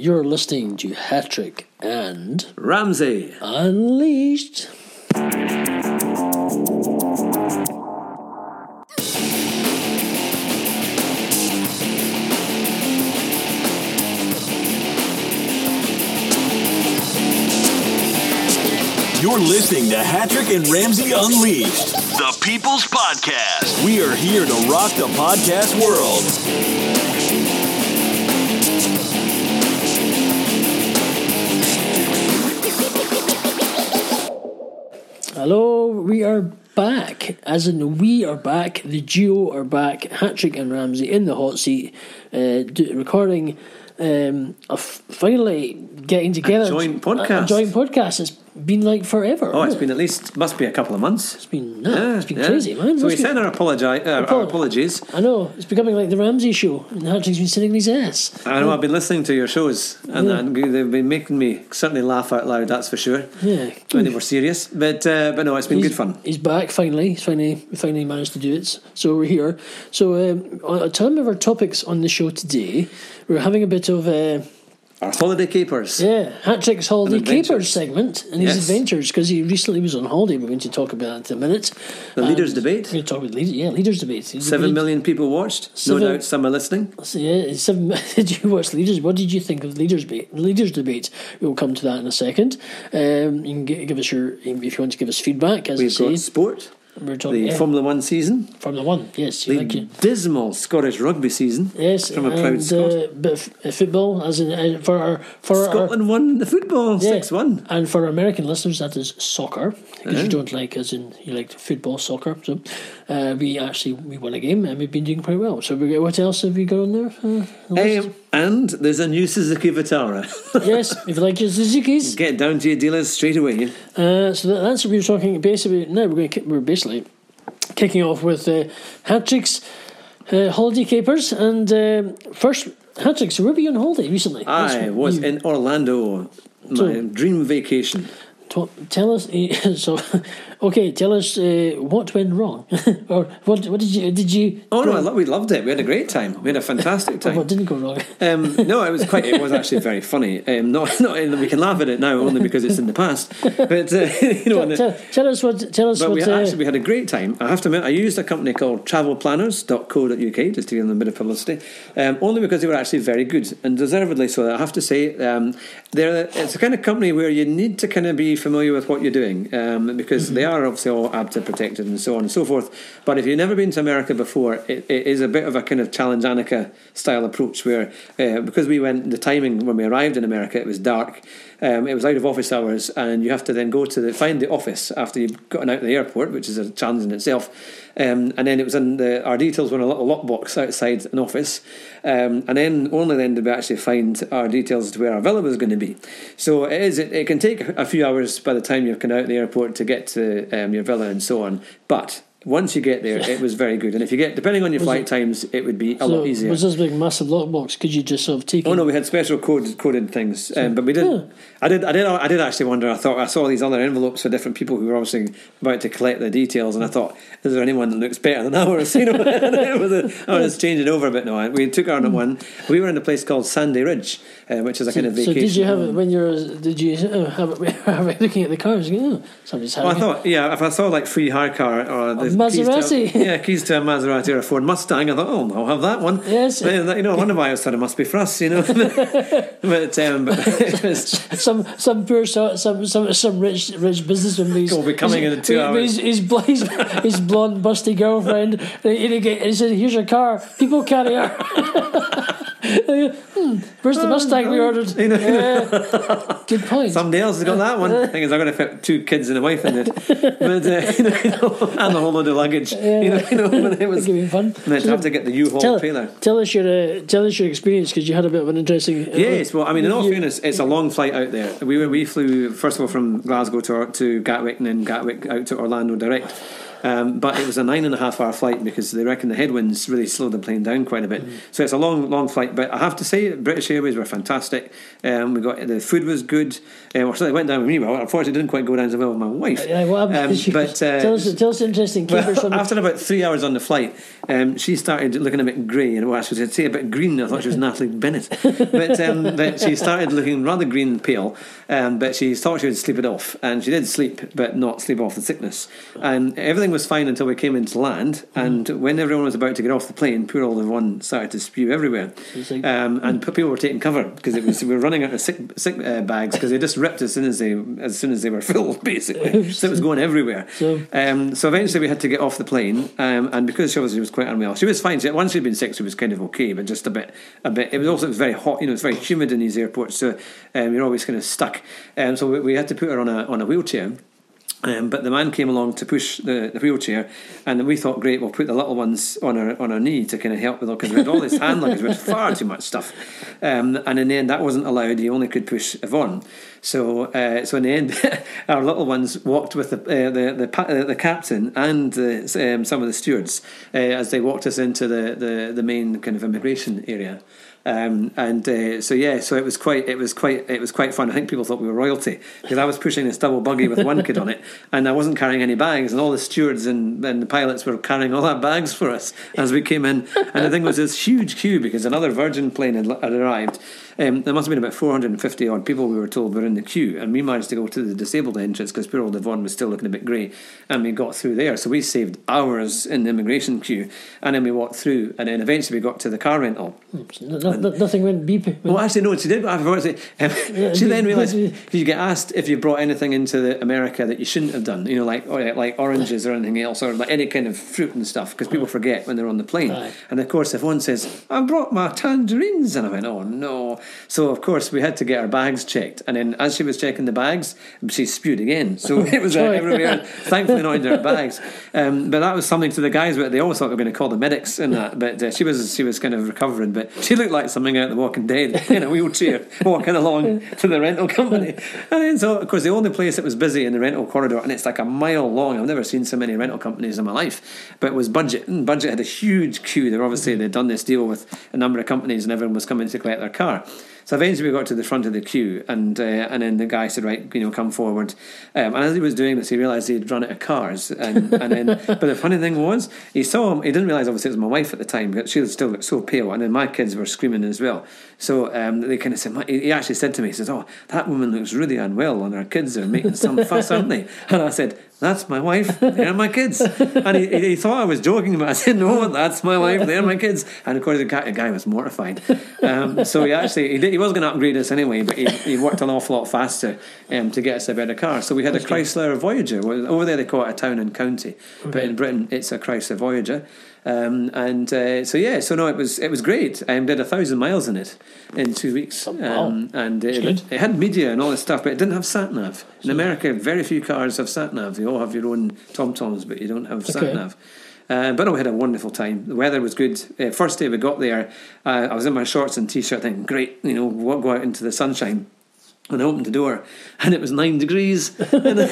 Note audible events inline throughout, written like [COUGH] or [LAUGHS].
You're listening to Hattrick and Ramsey. Unleashed. You're listening to Hattrick and Ramsey Unleashed, the People's Podcast. We are here to rock the podcast world. Hello, we are back. As in, we are back. The duo are back. Hattrick and Ramsey in the hot seat, uh, do, recording. Um, of finally getting together. joint A- a podcast. joint podcast. It's been like forever. Oh, it's hasn't been at least must be a couple of months. It's been no, it's been crazy, man. So we What's been- send our, apologi- uh, our apologies. I know it's becoming like the Ramsey show, and Hattrick's been sitting on his ass. I know I've been listening to your shows, and, Yeah. and they've been making me certainly laugh out loud. That's for sure. Yeah, When they were serious, but uh, but no, it's been he's, good fun. He's back finally. He's finally finally managed to do it. So we're here. So um, on time of our topics on the show today, we're having a bit of uh, Our holiday capers. yeah Hattrick's holiday capers segment and his Yes. adventures because he recently was on holiday. We're going to talk about that in a minute. The leaders' debate. We're going to talk about leader, yeah leaders debate. Seven lead- million people watched. Seven- No doubt some are listening. So, yeah, seven, [LAUGHS] did you watch leaders? What did you think of leaders debate? Leaders debate. We'll come to that in a second. Um, you can give us your if you want to give us feedback. As We've got sport, we're the yeah, Formula One season, Formula One. Yes, you the dismal Scottish rugby season. Yes, from a proud and Scot. uh, of f- football, as in uh, for our for our Scotland won the football yeah, six one. and for our American listeners, that is soccer because Uh-huh. you don't like as in you like football, soccer. So uh, we actually we won a game and we've been doing pretty well. So we, what else have you got on there? Uh, the? Um, and there's a new Suzuki Vitara. [LAUGHS] yes, if you like your Suzuki's. Get down to your dealers straight away. Uh, so that, that's what we were talking. Basically, now we're going. We're basically kicking off with uh, Hattrick's uh, holiday capers and um first Hattrick. So where were you on holiday recently? I was you- in Orlando, my So- dream vacation. Tell us. [LAUGHS] So, okay, tell us uh, what went wrong, [LAUGHS] or what? What did you? Did you? Oh no, I lo- we loved it. We had a great time. We had a fantastic [LAUGHS] time What didn't go wrong? Um, no, it was quite. It was actually very funny. Um, not, not in that we can laugh at it now, only because it's in the past. But uh, you know, in the- tell, tell us what. Tell us But what. we uh, actually we had a great time. I have to admit, I used a company called travelplanners.co.uk just to give them a bit of publicity, um, only because they were actually very good and deservedly so. I have to say, um, they're it's a kind of company where you need to kind of be familiar with what you're doing um, because they are obviously all ABTA protected and so on and so forth. But if you've never been to America before, it, it is a bit of a kind of challenge Anneka style approach where uh, because we went the timing when we arrived in America, it was dark. Um, it was out of office hours, and you have to then go to the find the office after you've gotten out of the airport, which is a challenge in itself. Um, and then it was in the our details were in a little lockbox outside an office, um, and then only then did we actually find our details to where our villa was going to be. So it is it, it can take a few hours by the time you've come out of the airport to get to um, your villa and so on, but. Once you get there, it was very good, and if you get depending on your flight times, it would be a so lot easier. was this big massive lockbox? Could you just sort of take? Oh it? no, we had special coded coded things, um, but we did. Yeah. I did. I did. I did actually wonder. I thought I saw these other envelopes for different people who were obviously about to collect the details, and I thought, is there anyone that looks better than ours? You know, [LAUGHS] it was a- I was changing over a bit. No, we took our one. We were in a place called Sandy Ridge, uh, which is a kind of vacation. So did you have it when you're? Did you have it, [LAUGHS] have it looking at the cars? You know, somebody's Well, I thought, yeah, if I saw like free hire car or the keys to Maserati. yeah, keys to a Maserati or a Ford Mustang, I thought, oh, no, I'll have that one. Yes. But, you know, I wonder why I thought it must be for us, you know. [LAUGHS] but um, but some some poor some some some rich rich businessman. He's, Will be coming in two hours. His, his, his, blonde busty girlfriend. And he, said, "Here's your car. People carry her." [LAUGHS] hmm, where's the Mustang we ordered? You know. [LAUGHS] Good point. Somebody else has got that one. thing is, I'm going to fit two kids and a wife in it, but uh, you know, and a whole load of luggage. You know, [LAUGHS] you know, it was. Be fun. And then to have to get the U-Haul Tell, trailer. tell us your uh, tell us your experience because you had a bit of an interesting. uh, Yes, well, I mean, in all you- fairness, it's a long flight out there. We we flew first of all from Glasgow to to Gatwick and then Gatwick out to Orlando direct. Um, but it was a nine and a half hour flight because they reckon the headwinds really slowed the plane down quite a bit. So it's a long, long flight. But I have to say, British Airways were fantastic. Um, we got the food was good. Um, so it went down with me. Well, unfortunately, it didn't quite go down so well with my wife. Yeah, what happened? Um, [LAUGHS] but uh, tell us, tell us interesting. Well, after about three hours on the flight, um, she started looking a bit grey, and well, I should say a bit green. I thought she was [LAUGHS] Natalie Bennett, but, um, but she started looking rather green and pale. Um, but she thought she would sleep it off, and she did sleep, but not sleep off the sickness. And everything was fine until we came into land. And when everyone was about to get off the plane, poor old Yvonne started to spew everywhere, like- um, and people were taking cover because it was we were running out of sick, sick uh, bags because they just ripped as soon as they as soon as they were [LAUGHS] full, basically. [LAUGHS] so it was going everywhere. So- Um, so eventually we had to get off the plane, um, and because she obviously was quite unwell, she was fine. She, once she'd been sick, she was kind of okay, but just a bit, a bit. It was also it was very hot, you know, it's very humid in these airports, so um, you're always kind of stuck. Um, so we, we had to put her on a on a wheelchair. Um, but the man came along to push the, the wheelchair, and we thought, great, we'll put the little ones on her on her knee to kind of help with because we had all this hand luggage, we had far too much stuff. Um, and in the end, that wasn't allowed. He only could push Yvonne. So, uh, so in the end, [LAUGHS] our little ones walked with the uh, the the, uh, the captain and the, um, some of the stewards uh, as they walked us into the, the, the main kind of immigration area. Um, and uh, so yeah, so it was quite, it was quite, it was quite fun. I think people thought we were royalty because I was pushing this double buggy with one kid on it, [LAUGHS] and I wasn't carrying any bags, and all the stewards and, and the pilots were carrying all our bags for us as we came in. And the thing was this huge queue because another Virgin plane had, had arrived. Um, there must have been about 450 odd people we were told were in the queue, and we managed to go to the disabled entrance because poor old Yvonne was still looking a bit grey, and we got through there. So we saved hours in the immigration queue, and then we walked through, and then eventually we got to the car rental. No- nothing went beep. Well, actually, no, she did. I forgot to say. Um, Yeah, she then realised you- you get asked if you brought anything into the America that you shouldn't have done. You know, like or, like oranges or anything else, or like any kind of fruit and stuff, because people forget when they're on the plane. Aye. And of course, if one says, "I brought my tangerines," and I went, "Oh no!" So of course we had to get our bags checked, and then as she was checking the bags, she spewed again. So [LAUGHS] it was uh, everywhere. Thankfully, not into our bags. Um, but that was something to the guys. But they always thought we were going to call the medics in that. But uh, she was she was kind of recovering. But she looked like something out of The Walking Dead [LAUGHS] in a wheelchair, walking along to the rental company. And then so of course the only place that was busy in the rental corridor, and it's like a mile long. I've never seen so many rental companies in my life. But it was Budget. And Budget had a huge queue. They're obviously they'd done this deal with a number of companies, and everyone was coming to collect their car. So eventually we got to the front of the queue, and uh, and then the guy said, "Right, you know, come forward." Um, and as he was doing this, he realised he'd run out of cars. And, and then, but the funny thing was, he saw him. He didn't realise obviously it was my wife at the time, but she was still so pale, and then my kids were screaming as well. So um, they kind of said, he actually said to me, he says, "Oh, that woman looks really unwell, and our kids are making some fuss, aren't they?" [LAUGHS] And I said. That's my wife. They're my kids. And he, he thought I was joking, but I said, "No, that's my wife. They're my kids." And of course, the guy, was mortified. Um, so he actually he, did, he was going to upgrade us anyway, but he, he worked an awful lot faster um, to get us a better car. So we had a Chrysler Voyager. Over there, they call it a town and country, but in Britain, it's a Chrysler Voyager. Um, and uh, so yeah, so no, it was it was great. I did a thousand miles in it in two weeks, Oh, wow. um, and it, it had media and all this stuff, but it didn't have sat nav. In America, very few cars have sat nav. You all have your own Tom Toms, but you don't have sat nav. Uh, but no, we had a wonderful time. The weather was good. Uh, first day we got there, uh, I was in my shorts and t-shirt, thinking, "Great, you know, we'll go out into the sunshine." And I opened the door, and it was nine degrees. [LAUGHS] [LAUGHS] and, I,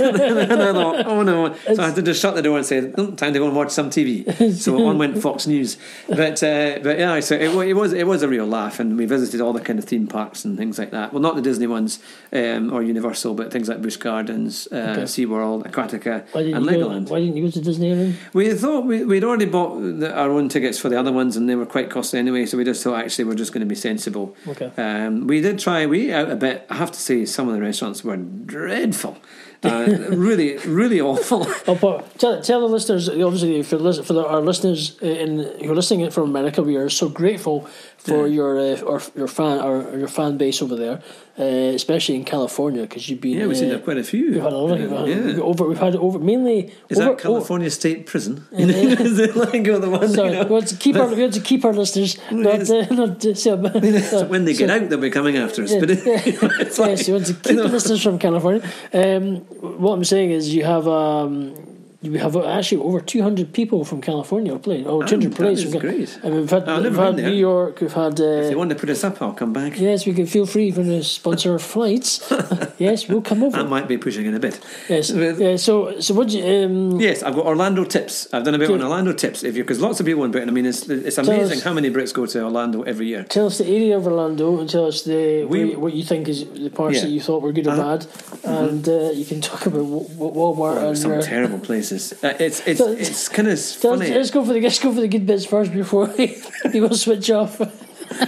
thought, "Oh no!" So I had to just shut the door and say, "Oh, "Time to go and watch some TV." So [LAUGHS] on went Fox News. But uh, but yeah, so it, it was it was a real laugh, and we visited all the kind of theme parks and things like that. Well, not the Disney ones um, or Universal, but things like Busch Gardens, uh, Okay. SeaWorld, Aquatica, and didn't, go, Legoland. why didn't you go to Disneyland? We thought we, we'd already bought the, our own tickets for the other ones, and they were quite costly anyway. So we just thought actually we're just going to be sensible. Okay. Um, we did try. We out a bit. I have to say, some of the restaurants were dreadful. Uh, really, really awful. [LAUGHS] Oh, tell, tell the listeners, obviously, for, for the, our listeners in who are listening from America, we are so grateful for your uh, or your fan or your fan base over there, uh, especially in California, because you've been. Yeah, we've seen uh, there quite a few. We've had a lot Uh, we've yeah. over. We've had over mainly. Is over, that California State Prison? [LAUGHS] [LAUGHS] Is it like the one? Sorry, you know, we want to keep our we want to keep our listeners [LAUGHS] not uh, not uh, so, so when they get out, they'll be coming after us. But it's like, yes, you want to keep the listeners from California. Um, what I'm saying is, you have um, we have actually over 200 people from California playing. Oh, 200 that players. is from Cal- great. And we've had, we've had New. York, we've had. Uh, If they want to put us up, I'll come back. Yes, we can feel free for to [LAUGHS] sponsor our flights. [LAUGHS] yes, we'll come over. That might be pushing in a bit. yes. Yeah, so, so what you, um, Yes, I've got Orlando tips. I've done a bit on Orlando tips. If you because lots of people in Britain. I mean, it's it's us- amazing how many Brits go to Orlando every year. tell us the area of Orlando and tell us the We- what you think is the parts Yeah. that you thought were good or Uh-huh. bad, and uh, you can talk about Wa- Wa- Walmart Oh, and. some uh, terrible places. Uh, it's it's So- it's kind of funny. let's go for the let's go for the good bits first before [LAUGHS] he, we will switch off.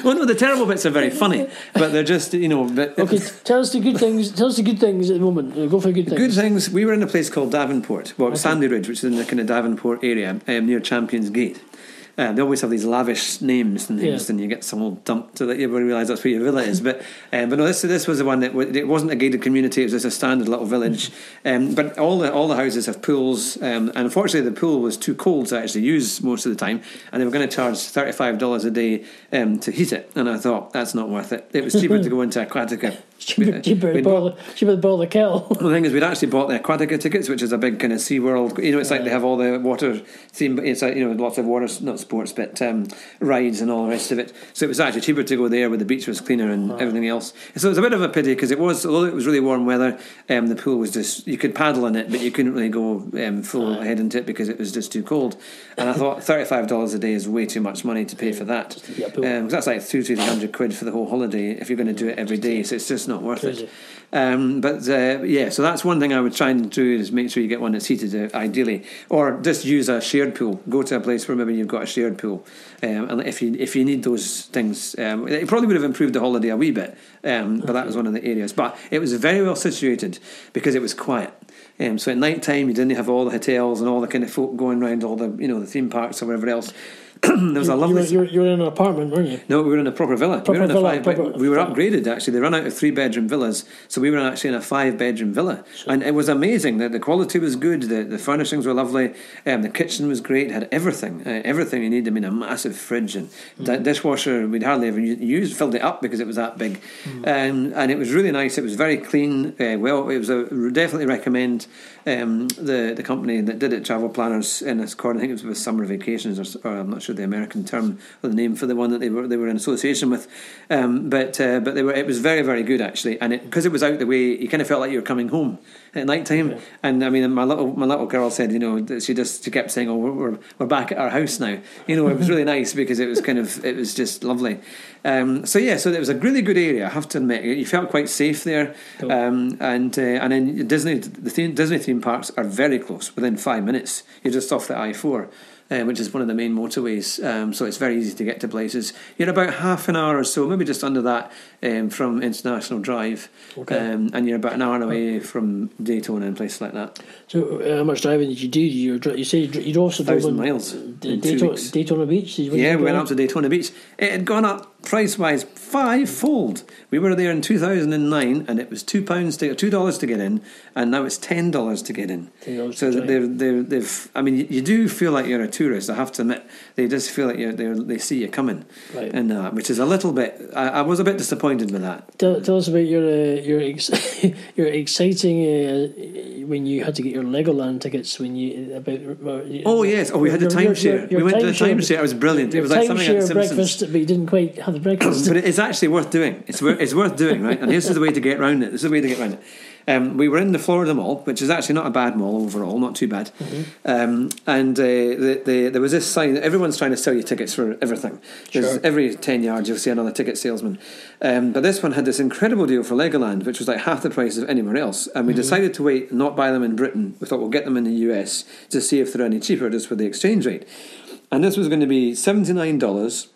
well, no, the terrible bits are very funny, but they're just you know. But Okay, tell us the good things. Tell us the good things at the moment. Uh, Go for the good things. Good things. We were in a place called Davenport, well, Sandy Ridge, which is in the kind of Davenport area um, near Champions Gate. Um, they always have these lavish names and things, Yeah. and you get some old dumped so that you realise that's where your villa is. But [LAUGHS] um, but no, this this was the one that w- it wasn't a gated community; it was just a standard little village. [LAUGHS] Um, but all the all the houses have pools, um, and unfortunately the pool was too cold to actually use most of the time, and they were going to charge thirty five dollars a day um, to heat it. And I thought that's not worth it. It was cheaper to go [LAUGHS] into Aquatica. Cheaper, We'd boil, the- cheaper to boil the kettle. well, the thing is, we'd actually bought the Aquatica tickets, which is a big kind of Sea World. You know, it's like they have all the water theme. It's like you know, lots of water, not sports, but um, rides and all the rest of it. So it was actually cheaper to go there where the beach was cleaner and everything else. So it was a bit of a pity because it was, although it was really warm weather, um, the pool was just you could paddle in it, but you couldn't really go um, full head into it because it was just too cold. And I thought [LAUGHS] thirty five dollars a day is way too much money to pay for that. Yeah, Um, that's like two, three hundred quid for the whole holiday if you're going to do it every day. So it's just not worth Crazy. it. Um, but uh, yeah, so that's one thing I would try and do is make sure you get one that's heated, uh, ideally, or just use a shared pool. Go to a place where maybe you've got a shared pool, um, and if you if you need those things, um, it probably would have improved the holiday a wee bit. Um, but that was one of the areas. But it was very well situated because it was quiet. Um, so at night time, you didn't have all the hotels and all the kind of folk going around all the you know the theme parks or whatever else. [CLEARS THROAT] there was a lovely. you, were, you were in an apartment, weren't you? No, we were in a proper villa. we Proper were in a villa, five. proper- we were upgraded actually. They ran out of three bedroom villas, so we were actually in a five bedroom villa, and it was amazing. The, the quality was good. The, the furnishings were lovely. Um, the kitchen was great. Had everything, uh, everything you need. I mean, a massive fridge and di- dishwasher. We'd hardly ever used. Filled it up because it was that big, um, and it was really nice. It was very clean. Uh, well, it was a definitely recommend um, the the company that did it, Travel Planners in this corner. I think it was with Summer Vacations, or, or I'm not sure the American term or the name for the one that they were they were in association with. Um, but uh, but they were it was very very good actually, and because it, was out the way, you kind of felt like you were coming home at night time. And I mean, my little my little girl said, you know, that she just she kept saying, "Oh, we're we're, we're back at our house now." You know, it was really nice because it was kind of it was just lovely. Um, so yeah, so it was a really good area. I have to admit, you felt quite safe there. Cool. Um, and uh, and then Disney the theme, Disney theme parks are very close, within five minutes. You're just off the I four. Uh, which is one of the main motorways, um, so it's very easy to get to places. You're about half an hour or so, maybe just under that, um, from International Drive, Okay. um, and you're about an hour away from Daytona and places like that. So, uh, how much driving did you do? You, you say you, dro- you drove to Thousand Dublin, miles D- in two Daytona. Daytona Beach. Yeah, we went up to Daytona Beach. It had gone up price wise five fold. We were there in 2009, and it was two pounds to two dollars to get in, and now it's ten dollars to get in. $10 So they're, they're, they've. I mean, you, you do feel like you're a tourist. I have to admit, they just feel like you're they they see you coming, Right. and uh, which is a little bit. I, I was a bit disappointed with that. Tell, tell us about your uh, your ex- [LAUGHS] your exciting uh, when you had to get your Legoland tickets when you about. uh, Oh yes, oh we had the timeshare. We went to the timeshare-. It was brilliant. It was like something at Simpsons. breakfast, but you didn't quite have the breakfast. [CLEARS THROAT] but it's actually worth doing. It's worth, it's worth doing, right? And this is the way to get around it. This is the way to get around it. Um, we were in the Florida Mall, which is actually not a bad mall overall, not too bad. Um, and uh, the, the, there was this sign that everyone's trying to sell you tickets for everything. Sure. Every 10 yards, you'll see another ticket salesman. Um, but this one had this incredible deal for Legoland, which was like half the price of anywhere else. And we decided to wait, not buy them in Britain. We thought we'll get them in the US to see if they're any cheaper, just for the exchange rate. And this was going to be $79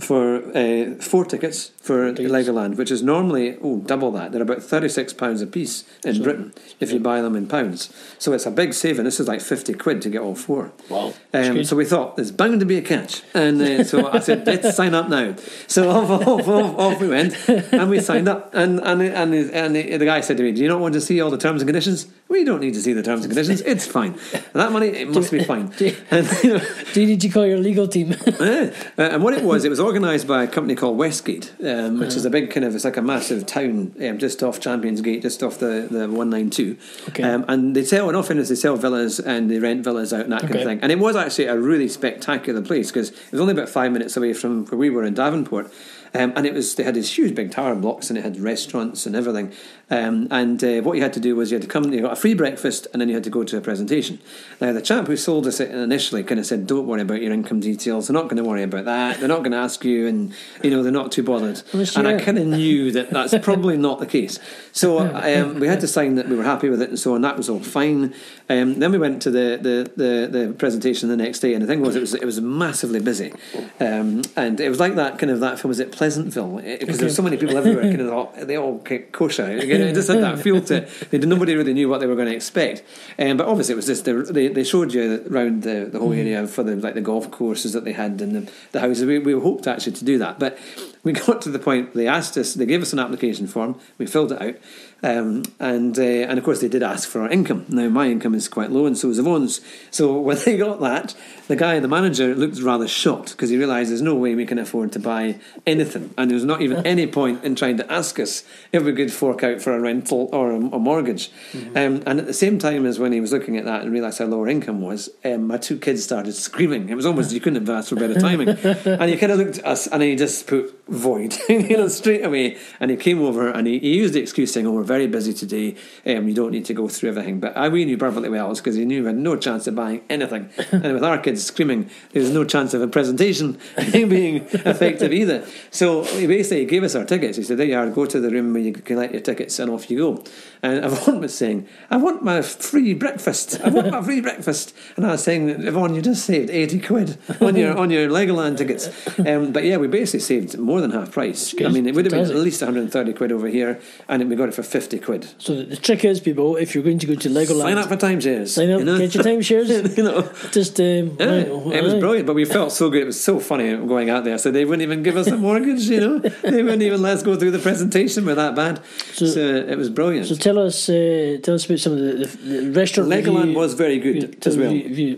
for uh, four tickets for. Legoland, which is normally oh double that. They're about thirty six pounds a piece in So- Britain if you buy them in pounds. So it's a big saving. This is like fifty quid to get all four. Wow, Um, so we thought there's bound to be a catch, and uh, so I said [LAUGHS] let's sign up now. So off, off, off, off we went, and we signed up. And and and, and the, the guy said to me, "Do you not want to see all the terms and conditions?" We don't need to see the terms and conditions. [LAUGHS] It's fine. That money, it must be fine. do- And, you know, [LAUGHS] Do you need to call your legal team? Uh, [LAUGHS] and what it was, it was organised by a company called Westgate, um, which is a big kind of, it's like a massive town um, just off Champions Gate, just off the, the 192. Okay. Um, and they sell, in all fairness, they sell villas and they rent villas out and that kind of thing. And it was actually a really spectacular place because it was only about five minutes away from where we were in Davenport. Um, and it was they had these huge big tower blocks and it had restaurants and everything. Um, and uh, what you had to do was you had to come, you got a free breakfast and then you had to go to a presentation. Now the chap who sold us it initially kind of said, "Don't worry about your income details. They're not going to worry about that. They're not going to ask you, and you know they're not too bothered." And I kind of knew that that's probably not the case. So [LAUGHS] um, we had to sign that we were happy with it and so on. That was all fine. Um, then we went to the, the, the, the presentation the next day, and the thing was, it was it was massively busy, um, and it was like that kind of that film was it Pleasantville because there were so many people everywhere. Kind of all, they all kept kosher. It just had that feel to it. They, nobody really knew what they were going to expect. Um, but obviously, it was just the, they they showed you around the, the whole area for the like the golf courses that they had and the, the houses. We, we hoped actually to do that, but we [LAUGHS] got to the point they asked us. They gave us an application form. We filled it out. Um, and uh, and of course they did ask for our income. Now my income is quite low, and so is Yvonne's. So [LAUGHS] when they got that, the guy, the manager, looked rather shocked because he realised there's no way we can afford to buy anything, and there's not even [LAUGHS] any point in trying to ask us if we could fork out for a rental or a, a mortgage. Um, and at the same time as when he was looking at that and realised how low our income was, um, my two kids started screaming. It was almost you couldn't have asked for better timing. [LAUGHS] and he kind of looked at us and he just put void, [LAUGHS] you know, straight away. And he came over and he, he used the excuse saying, "Oh, we're very busy today. Um, you don't need to go through everything." But I, we knew perfectly well because he knew we had no chance of buying anything. and with our kids screaming, There's no chance of a presentation [LAUGHS] being effective either. So he basically gave us our tickets. He said, "There you are. Go to the room where you collect your tickets, and off you go." And [LAUGHS] Yvonne was saying, "I want my free breakfast. I want my free breakfast." And I was saying, "Yvonne, you just saved eighty quid on your on your Legoland tickets." Um, but yeah, we basically saved more than half price. I mean, it would have been at least one hundred and thirty quid over here, and we got it for fifty quid. so the, the trick is, people, if you're going to go to Legoland, Sign up for timeshares. Sign up, you know? get your timeshares. [LAUGHS] you know. Just um, It was brilliant, but we felt so good. It was so funny going out there. So they wouldn't even give us a mortgage, you know. [LAUGHS] They wouldn't even let us go through the presentation. We're that bad. So, So- it was brilliant. So tell us, uh, tell us about some of the, the, the restaurant. Legoland was very good as well.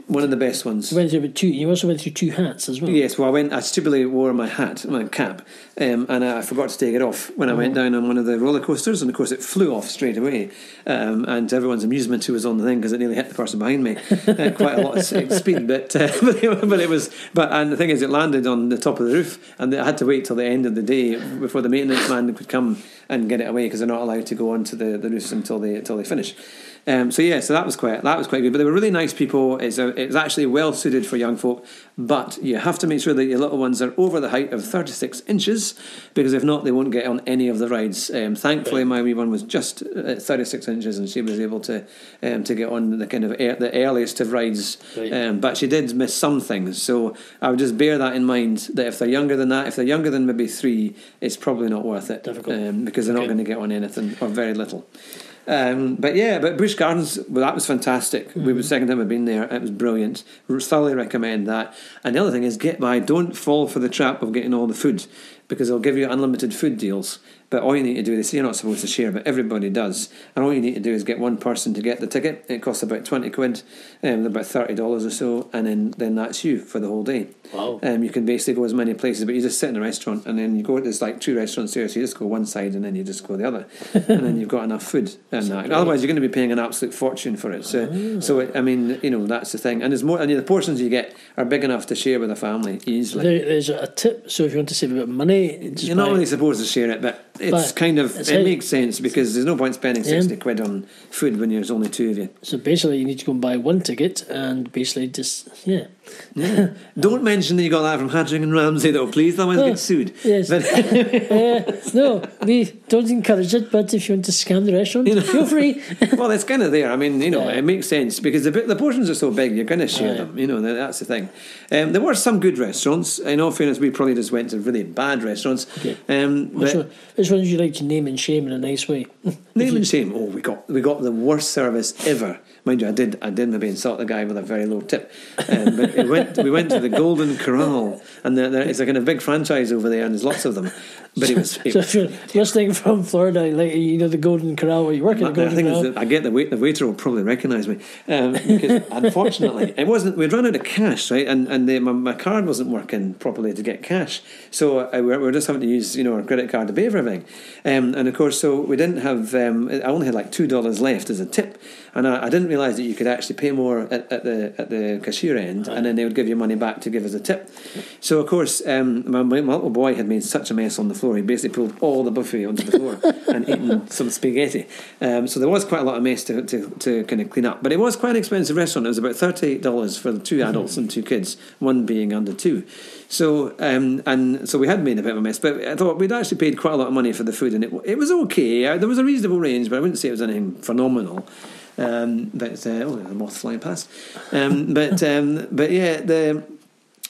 One of the best ones. You went through two. You also went through two hats as well. Yes, well, I went. I stupidly wore my hat, my cap, um, and I forgot to take it off when I went down on one of the roller coasters, and of course it flew off straight away. Um, and everyone's amusement, who was on the thing because it nearly hit the person behind me at [LAUGHS] quite a lot of speed. But uh, [LAUGHS] but, it, but it was. But and the thing is, it landed on the top of the roof, and I had to wait till the end of the day before the maintenance man could come and get it away because they're not allowed to go onto the, the roofs until they until they finish. Um, so yeah, so that was quite that was quite good. But they were really nice people. It's a, it's actually well suited for young folk, but you have to make sure that your little ones are over the height of thirty six inches, because if not, they won't get on any of the rides. Um, thankfully, my wee one was just at thirty six inches, and she was able to um, to get on the kind of air, the earliest of rides. Right. Um, but she did miss some things, so I would just bear that in mind. That if they're younger than that, if they're younger than maybe three, it's probably not worth it um, because they're not going to get on anything or very little. Um, but yeah, but Busch Gardens, well, that was fantastic. We were second time I've been there. It was brilliant. Thoroughly recommend that. And the other thing is, get by. Don't fall for the trap of getting all the food because they'll give you unlimited food deals. But all you need to do, they say you're not supposed to share, but everybody does. And all you need to do is get one person to get the ticket. It costs about 20 quid, um, about $30 or so, and then, then that's you for the whole day. Wow. Um, you can basically go as many places, but you just sit in a restaurant and then you go. There's like two restaurants here, so you just go one side and then you just go the other, [LAUGHS] and then you've got enough food. And that. otherwise, you're going to be paying an absolute fortune for it. So, so it, I mean, you know, that's the thing. And there's more. And the portions you get are big enough to share with a family easily. There, there's a tip. So if you want to save a bit of money, You're not buy- really supposed to share it, but it's But kind of it how- makes sense because there's no point spending Yeah. sixty quid on food when there's only two of you. So basically, you need to go and buy one ticket, and basically just yeah. Don't mention that you got that from Hattrick and Ramsey, though, please. Otherwise, Oh, get sued. yes. But, [LAUGHS] Uh, no, we don't encourage it. But if you want to scam the restaurant, you know, feel free. [LAUGHS] well, it's kind of there. I mean, you know, Yeah. it makes sense because the the portions are so big, you're going to share Aye. them. You know, that's the thing. Um, there were some good restaurants. In all fairness, we probably just went to really bad restaurants. Okay. Um, Which, one, which ones you like to name and shame in a nice way? [LAUGHS] name and shame. Oh, we got we got the worst service ever. Mind you, I did I did maybe insult the guy with a very low tip, um, but went, we went to the Golden Corral, and there, there, it's a kind of big franchise over there, and there's lots of them. But it was. It [LAUGHS] So was if you're listening from Florida, like you know the Golden Corral, where you work in the I Golden think Corral. the, I get the wait, the waiter will probably recognise me um, because [LAUGHS] unfortunately it wasn't. We'd run out of cash, right? And and the, my, my card wasn't working properly to get cash, so I, we were just having to use you know our credit card to pay for everything. Um, and of course, so we didn't have. Um, I only had like two dollars left as a tip, and I, I didn't realise that you could actually pay more at, at the at the cashier end, and then they would give you money back to give as a tip. So of course, um, my, my little boy had made such a mess on the floor. He basically pulled all the buffet onto the floor [LAUGHS] and eaten some spaghetti. Um, so there was quite a lot of mess to, to, to kind of clean up. But it was quite an expensive restaurant. It was about thirty dollars for the two adults and two kids, one being under two. So um, and so we had made a bit of a mess, but I thought we'd actually paid quite a lot of money for the food, and it it was okay. There was a reasonable range, but I wouldn't say it was anything phenomenal. Um, but uh, oh, a moth flying past. Um, but um, but yeah, the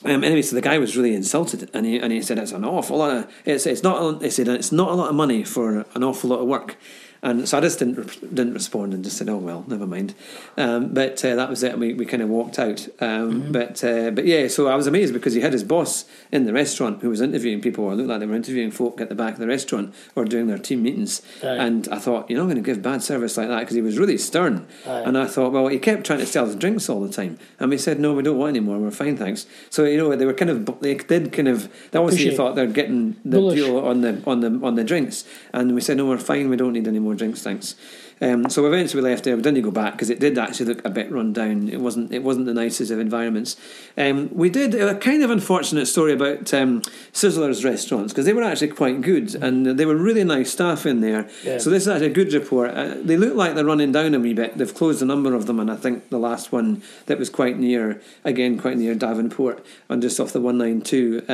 um, anyway, so the guy was really insulted, and he and he said it's an awful lot. Of, it's it's not. He said it's not a lot of money for an awful lot of work. And so I just didn't re- didn't respond and just said, "Oh well, never mind." Um, but uh, that was it. And we, we kind of walked out. Um, But uh, but yeah, so I was amazed because he had his boss in the restaurant who was interviewing people, or looked like they were interviewing folk at the back of the restaurant or doing their team meetings. Aye. And I thought, you're not going to give bad service like that because he was really stern. Aye. And I thought, well, he kept trying to sell us drinks all the time, and we said, no, we don't want any more. We're fine, thanks. So you know, they were kind of they did kind of they obviously Appreciate. thought they're getting the Bullish. deal on the on the on the drinks, and we said, no, we're fine. We don't need any more drinks, thanks. Um, so eventually we left there. We didn't go back because it did actually look a bit run down. It wasn't. It wasn't the nicest of environments. Um, we did a kind of unfortunate story about um, Sizzlers restaurants because they were actually quite good and they were really nice staff in there. Yeah. So this is actually a good report. Uh, they look like they're running down a wee bit. They've closed a number of them, and I think the last one that was quite near, again quite near Davenport, and just off the one nine two.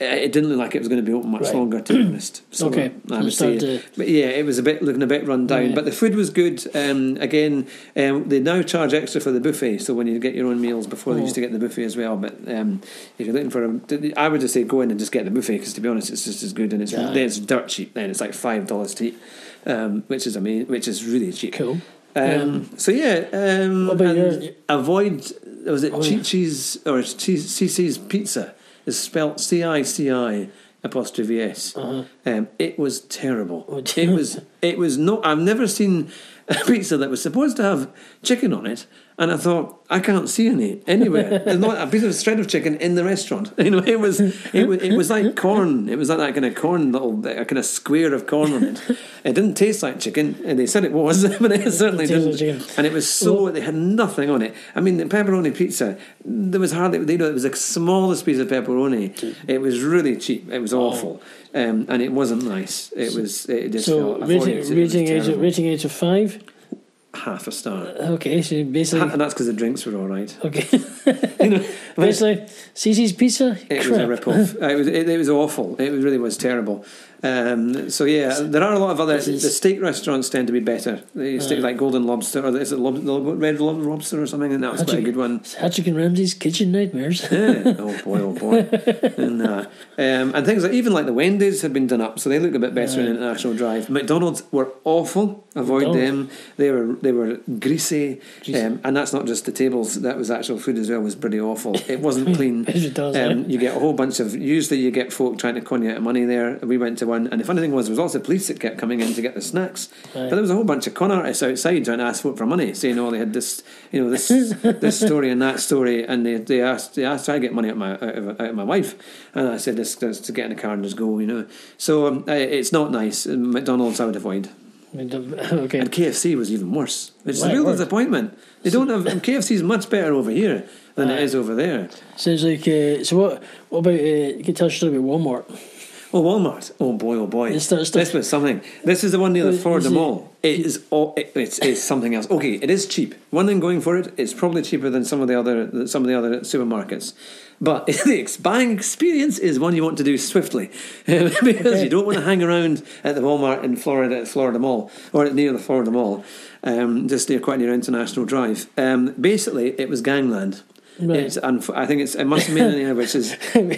Um, it didn't look like it was going to be open much Right. longer, to be [CLEARS THROAT] honest. So Okay. I would say, to- but yeah, it was a bit looking a bit run down. But the food was good. Um, again, um, they now charge extra for the buffet. So when you get your own meals, before they used to get the buffet as well. But um, if you're looking for a, I would just say go in and just get the buffet because to be honest, it's just as good and it's Yeah. then it's dirt cheap. Then it's like five dollars to eat, um, which is amazing, which is really cheap. Cool. Um, so yeah, um, What about and avoid was it Oh, Chi yeah. Chi's or cheese Cici's pizza is spelt C I C I apostrophe S. Uh-huh. Um, it was terrible. Oh, it was [LAUGHS] it was no. I've never seen a pizza that was supposed to have chicken on it, and I thought I can't see any anywhere. [LAUGHS] There's not a piece of shred of chicken in the restaurant. [LAUGHS] You know, it was it was it was like corn. It was like that kind of corn little a kind of square of corn on it. [LAUGHS] It didn't taste like chicken, and they said it was, but it certainly like didn't. chicken. And it was so they had nothing on it. I mean, the pepperoni pizza, there was hardly. You know, it was the smallest piece of pepperoni. It was really cheap. It was awful, um, and it wasn't nice. It was. It just So felt, rating, it was rating age of, rating age of five. Half a star, Okay, so basically and that's because the drinks were all right. okay. [LAUGHS] You know, [LAUGHS] basically, Cici's pizza. it was a crap. rip off. [LAUGHS] it was. It, it was awful. It really was terrible. Um, so yeah, there are a lot of other. Is- The steak restaurants tend to be better. The steak like Golden Lobster, or is it lob, Red Lob- Lobster or something? And that was quite a good one. Patrick and Ramsey's kitchen nightmares. Yeah. oh boy, oh boy, [LAUGHS] and uh, um, and things like even like the Wendy's have been done up, so they look a bit better in International Drive. McDonald's were awful. Avoid McDonald's. them. They were they were greasy, Greasy. Um, and that's not just the tables. That was actual food as well. Was pretty awful. It wasn't [LAUGHS] clean. It does, um, eh? you get a whole bunch of. Usually, you get folk trying to con you out of money there. We went to one, and the funny thing was, there was also police that kept coming in to get the snacks. But there was a whole bunch of con artists outside trying to ask for money, saying, "Oh, they had this, you know, this [LAUGHS] this story and that story," and they they asked they asked to get money out of my out of, out of my wife, and I said, "This to get in the car and just go," you know. So um, I- it's not nice. McDonald's I would avoid. [LAUGHS] okay. And KFC was even worse. It's a real word. disappointment. They don't have KFC is much better over here than it is over there. Sounds like. Uh, so what? What about? Uh, you can tell us about Walmart. Oh, Walmart! Oh boy! Oh boy! This starts to- this was something. This is the one near the Florida Mall. It is all. It, it's, it's something else. Okay, it is cheap. One thing going for it, it's probably cheaper than some of the other some of the other supermarkets. But [LAUGHS] the ex- buying experience is one you want to do swiftly [LAUGHS] because Okay. you don't want to hang around at the Walmart in Florida, at Florida Mall, or near the Florida Mall, um, just near quite near International Drive. Um, basically, it was gangland. Right. It's unf- I think it's it must have been in which is [LAUGHS] um,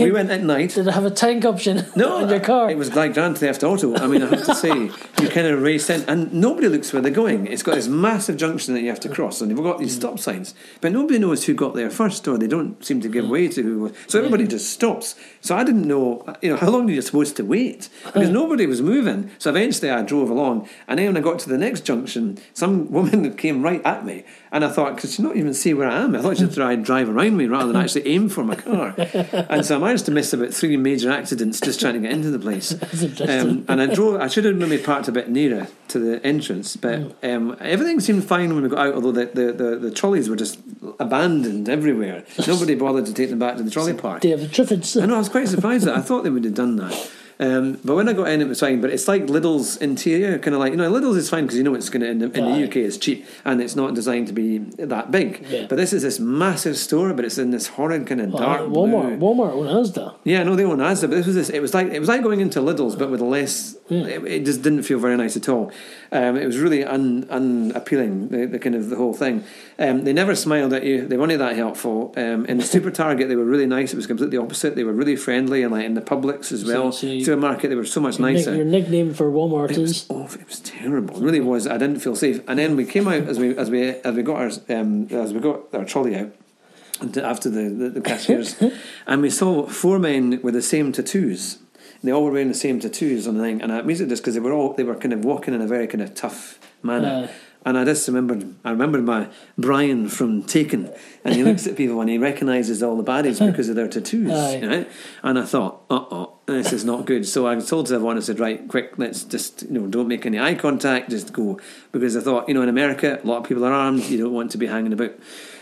we went at night. Did it have a tank option [LAUGHS] No, in your car? It was like Grand Theft Auto. I mean, I have to say, [LAUGHS] you kind of race in, and nobody looks where they're going. It's got this massive junction that you have to cross, and you've got these stop signs, but nobody knows who got there first, or they don't seem to give way to who. So everybody just stops. So I didn't know, you know, how long are you supposed to wait? Because nobody was moving. So eventually I drove along, and then when I got to the next junction, some woman came right at me, and I thought, could she not even see where I am? I thought she'd try and drive around me rather than actually aim for my car. [LAUGHS] and so I managed to miss about three major accidents just trying to get into the place. [LAUGHS] Um, and I drove. I should have maybe parked a bit nearer to the entrance, but um, everything seemed fine when we got out. Although the, the, the, the trolleys were just abandoned everywhere. [LAUGHS] Nobody bothered to take them back to the trolley park. The Triffids. I know. I was quite surprised that I thought they would have done that. Um, but when I got in, it was fine. But it's like Lidl's interior, kind of like you know, Lidl's is fine because you know it's going to in, the, in the UK it's cheap and it's not designed to be that big. Yeah. But this is this massive store, but it's in this horrid kind of dark Walmart, blue. Walmart own Asda. Yeah, no, they own Asda, but this was this. It was like it was like going into Lidl's, but with less. It, it just didn't feel very nice at all. Um, it was really un, unappealing. The, the kind of the whole thing. Um, they never smiled at you. They weren't that helpful. Um, in the [LAUGHS] Super Target, they were really nice. It was completely opposite. They were really friendly, and like in the Publix as well. so you- Supermarket, they were so much nicer. your nickname for Walmart It was is awful. It was terrible. It really was. I didn't feel safe. And then we came out as we as we as we got our um, as we got our trolley out after the the, the cashiers, [LAUGHS] and we saw four men with the same tattoos. They all were wearing the same tattoos on the thing, and I immediately just because they were all they were kind of walking in a very kind of tough manner. Aye. And I just remembered, I remembered my Bryan from Taken, and he looks at people and he recognises all the baddies [LAUGHS] because of their tattoos, Aye. right? And I thought, uh oh, this is not good. So I told everyone, I said, right, quick, let's just, you know, don't make any eye contact, just go. Because I thought, you know, in America, a lot of people are armed, you don't want to be hanging about.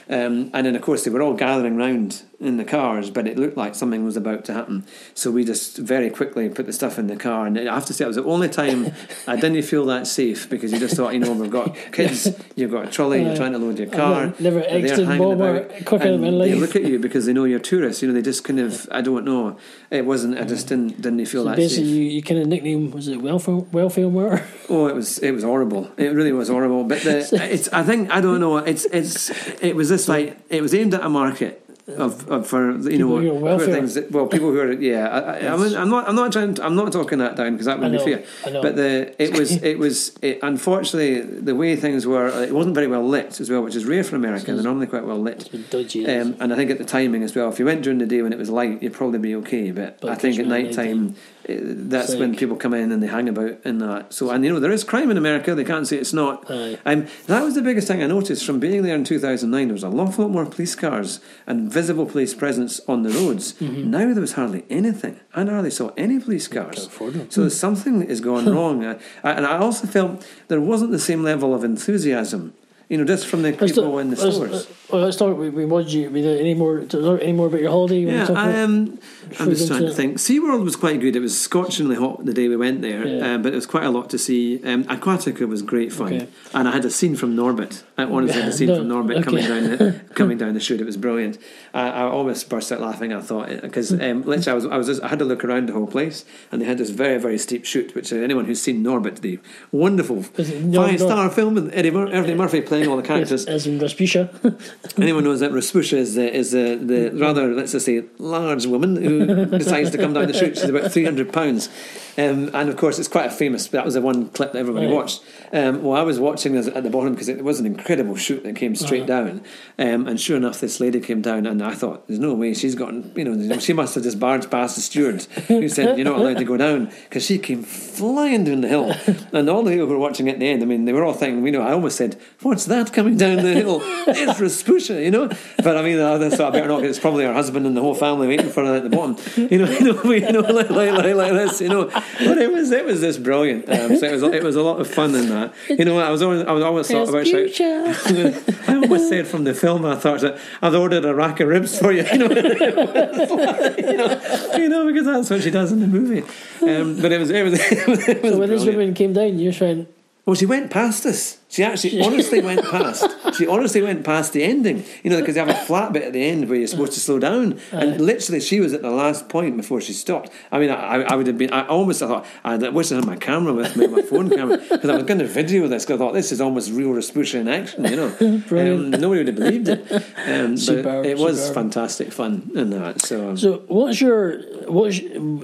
Um, and then, of course, they were all gathering round in the cars, but it looked like something was about to happen. So we just very quickly put the stuff in the car. And I have to say, it was the only time [LAUGHS] I didn't feel that safe because you just thought, you know, we've got [LAUGHS] kids, you've got a trolley, you're uh, trying to load your car. Never exited Walmart quicker in and my They look at you [LAUGHS] because they know you're tourists. You know, they just kind of, I don't know. It wasn't, I just didn't, didn't feel so that basically safe. you, you kind of nickname was it welfare welfare worker? Oh, it was it was horrible. It really was horrible. But the it's I think I don't know. It's it's it was just like it was aimed at a market of, of for you People know for things. That, well, people who are yeah. I, I, I mean, I'm not I'm not trying. To, I'm not talking that down because that would be fair. But the it was [LAUGHS] it was it, unfortunately the way things were. It wasn't very well lit as well, which is rare for America. They're normally quite well lit. Dodgy. Um, and I think at the timing as well, if you went during the day when it was light, you'd probably be okay. But, But I think at night time, that's when people come in and they hang about in that. So, and you know, there is crime in America. They can't say it's not. Aye. Um, that was the biggest thing I noticed from being there in 2009. There was a lot, lot more police cars and visible police presence on the roads. Mm-hmm. Now there was hardly anything. I hardly saw any police cars. Can't afford them. So there's something is going [LAUGHS] wrong. I, I, and I also felt there wasn't the same level of enthusiasm. You know, just from the people in the stores. Well, let's talk. We, we did you? We did any more? Any more about your holiday? You Yeah? I, um, I'm just trying to to- think. SeaWorld was quite good. It was scorchingly hot the day we went there, Yeah. um, but it was quite a lot to see. Um, Aquatica was great fun, Okay. and I had a scene from Norbit. I honestly had a [LAUGHS] scene No, from Norbit okay. coming down the [LAUGHS] coming down the chute. It was brilliant. I, I almost burst out laughing. I thought because um, literally I was I was just, I had to look around the whole place, and they had this very very steep chute. Which uh, anyone who's seen Norbit, the wonderful Is it Nor- five star film with Eddie, Mur- Eddie Murphy playing all the characters. as in Rasputia. [LAUGHS] Anyone knows that Rasputia is the, is the, the rather, let's just say, large woman who [LAUGHS] decides to come down the chute. She's about 300 pounds. Um, and of course, it's quite a famous, that was the one clip that everybody Right. watched. Um, well, I was watching this at the bottom because it was an incredible shoot that came straight down. Um, and sure enough, this lady came down, and I thought, there's no way she's gotten, you know, she must have just barged past the steward who said, You're not allowed to go down because she came flying down the hill. [LAUGHS] And all the people who were watching at the end, I mean, they were all thinking, you know, I almost said, What's that coming down the hill? It's Rasputia, you know? But I mean, I thought I better not, 'cause it's probably her husband and the whole family waiting for her at the bottom. You know, [LAUGHS] you know, you know like, like, like, like this, you know. But it was it was just brilliant. Um, so it was it was a lot of fun in that. You know, I was always I was always thought about like, [LAUGHS] I almost said from the film, I thought that I've ordered a rack of ribs for you. You know, you [LAUGHS] know, you know, because that's what she does in the movie. Um, but it was, it was, it was, [LAUGHS] it was So when this woman came down, you're trying. Well, she went past us. She actually honestly went past. She honestly went past the ending. You know, because you have a flat bit at the end where you're supposed to slow down, and literally she was at the last point before she stopped. I mean, I, I would have been. I almost thought I wish I had my camera with me, my phone camera, because I was going to video this. Because I thought this is almost real Rasputia in action. You know, [LAUGHS] um, nobody would have believed it. Um, [LAUGHS] Superb, but it was superb. fantastic fun in that. So, um, So, what's your what's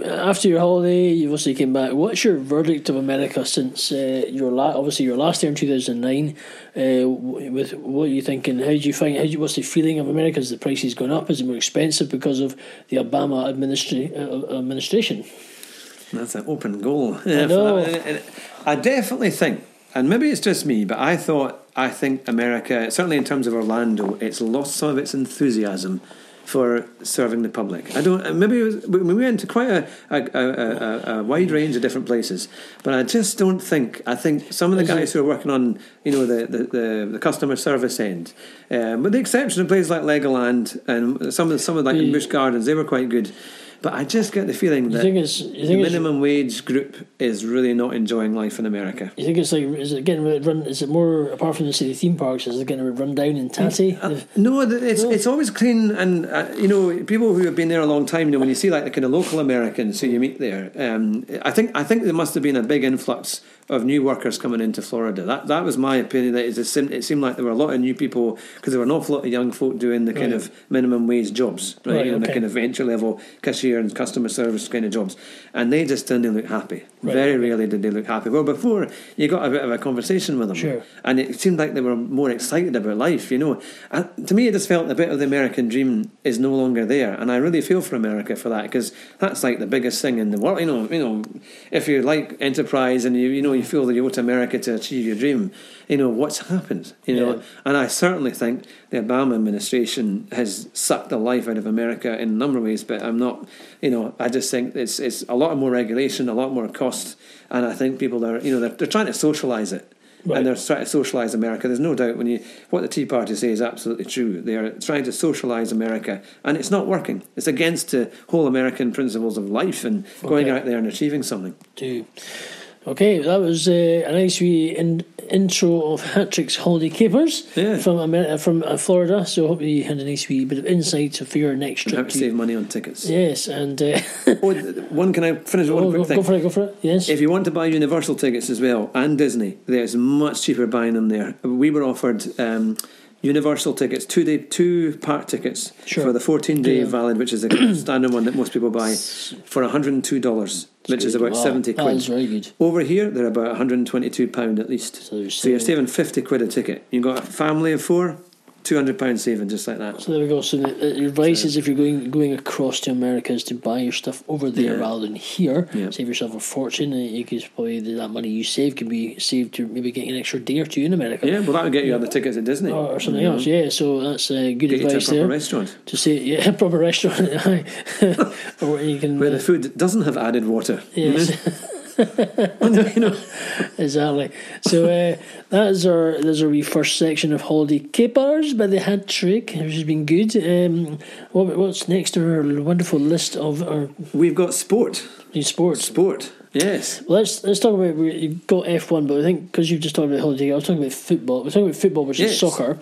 after your holiday? You obviously came back. What's your verdict of America since uh, your la- obviously your last year in two thousand nine? Uh, with what are you thinking? How do you find? How do you, what's the feeling of America? Has the prices gone up? Is it more expensive because of the Obama administra- uh, administration? That's an open goal. I know. I definitely think, and maybe it's just me, but I thought, I think America, certainly in terms of Orlando, it's lost some of its enthusiasm for serving the public. I don't. Maybe it was, we went to quite a, a, a, a, wide range of different places, but I just don't think. I think some of the Is guys it- who are working on, you know, the the, the, the customer service end, um, with the exception of places like Legoland and some of the, some of like Yeah. Busch Gardens, they were quite good. But I just get the feeling that think it's you the minimum wage group is really not enjoying life in America. you think it's like is it getting run? Is it more apart from the city theme parks? Is it getting run down and tatty? No, it's No. it's always clean, and uh, you know people who have been there a long time. You know when you see like the kind of local Americans who you meet there, um, I think I think there must have been a big influx of new workers coming into Florida. That that was my opinion. That it seemed, it seemed like there were a lot of new people because there were an awful lot of young folk doing the kind Right. of minimum wage jobs, right? Right, you know, the kind of entry level cashier and customer service kind of jobs, and they just didn't look happy. Right, Very rarely did they look happy. Well, before you got a bit of a conversation with them, Sure. and it seemed like they were more excited about life. You know, and to me, it just felt a bit of the American dream is no longer there, and I really feel for America for that because that's like the biggest thing in the world. You know, you know, if you like enterprise and you you know you feel that you owe to America to achieve your dream, you know what's happened. You know, Yeah. and I certainly think the Obama administration has sucked the life out of America in a number of ways. But I'm not, you know, I just think it's it's a lot more regulation, a lot more cost, and I think people are, you know, they're, they're trying to socialise it. Right. And they're trying to socialise America. There's no doubt when you what the Tea Party say is absolutely true. They are trying to socialise America, and it's not working. It's against the whole American principles of life and going out there and achieving something. do. Okay, that was uh, a nice wee in, intro of Hattrick's Holiday Capers Yeah. from Amer- from uh, Florida. So I hope you had a nice wee bit of insight for your next trip. to to- save money on tickets. Yes, and uh, [LAUGHS] Oh, one can I finish with one oh, quick go, thing? go for it. Go for it. Yes. If you want to buy Universal tickets as well and Disney, there's much cheaper buying them there. We were offered um, Universal tickets, two day, two part tickets Sure. for the 14 day Yeah. valid, which is the [CLEARS THROAT] standard one that most people buy, for 102 dollars, which is about Wow, 70 quid. very good. Over here, they're about 122 pound at least. So you're So you're saving- saving 50 quid a ticket. You've got a family of four, 200 pound saving just like that. So there we go. So the, your advice is if you're going going across to America is to buy your stuff over there Yeah. rather than here. Yeah. Save yourself a fortune, and you could probably that money you save can be saved to maybe get an extra day or two in America. Yeah, well, that would get you other tickets at Disney. Or, or something know, else, yeah. So that's uh, good Get you to a advice proper there. restaurant To say, yeah, [LAUGHS] a proper restaurant, [LAUGHS] or you can, where the uh, food doesn't have added water. yes, [LAUGHS] you [LAUGHS] know? exactly. So uh, that is our that's our wee first section of holiday capers by the Hattrick, which has been good. Um, what, what's next on our wonderful list of our We've got sport. Sport. Sport. Yes. Let's let's talk about you've got F one, but I think because you've just talked about holiday, I was talking about football. We're talking about football, which is soccer.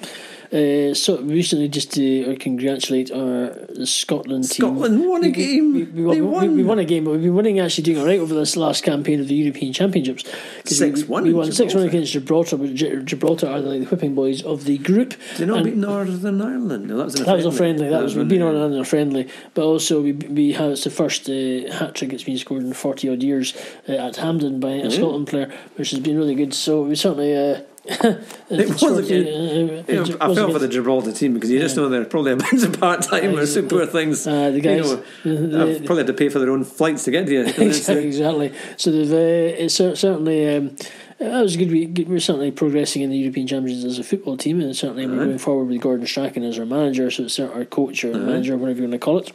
Uh, so recently, just to uh, congratulate our Scotland team. Scotland won a game. We, we, They we, won. we won a game, but we've been winning actually doing all right over this last campaign of the European Championships. we- 6-1 We, won six one against Gibraltar, but Gibraltar are like the whipping boys of the group. Did they not And- beat Northern Ireland? No, that was a that was friendly. a friendly. That was we've been on another friendly, but also we we had it's the first uh, hat trick that's been scored in forty odd years uh, at Hampden by a Scotland player, which has been really good. So we certainly. [LAUGHS] Uh, It was again- uh, I was felt for the Gibraltar team because you just know they're probably [LAUGHS] a bunch of part timers who poor things. Uh, the guys, you know, the- have probably had to pay for their own flights to get [LAUGHS] you. exactly. So uh, it's certainly. Um, that was good. We, we're certainly progressing in the European Championships as a football team, and certainly we're Aye. going forward with Gordon Strachan as our manager. So it's our coach or manager, whatever you want to call it.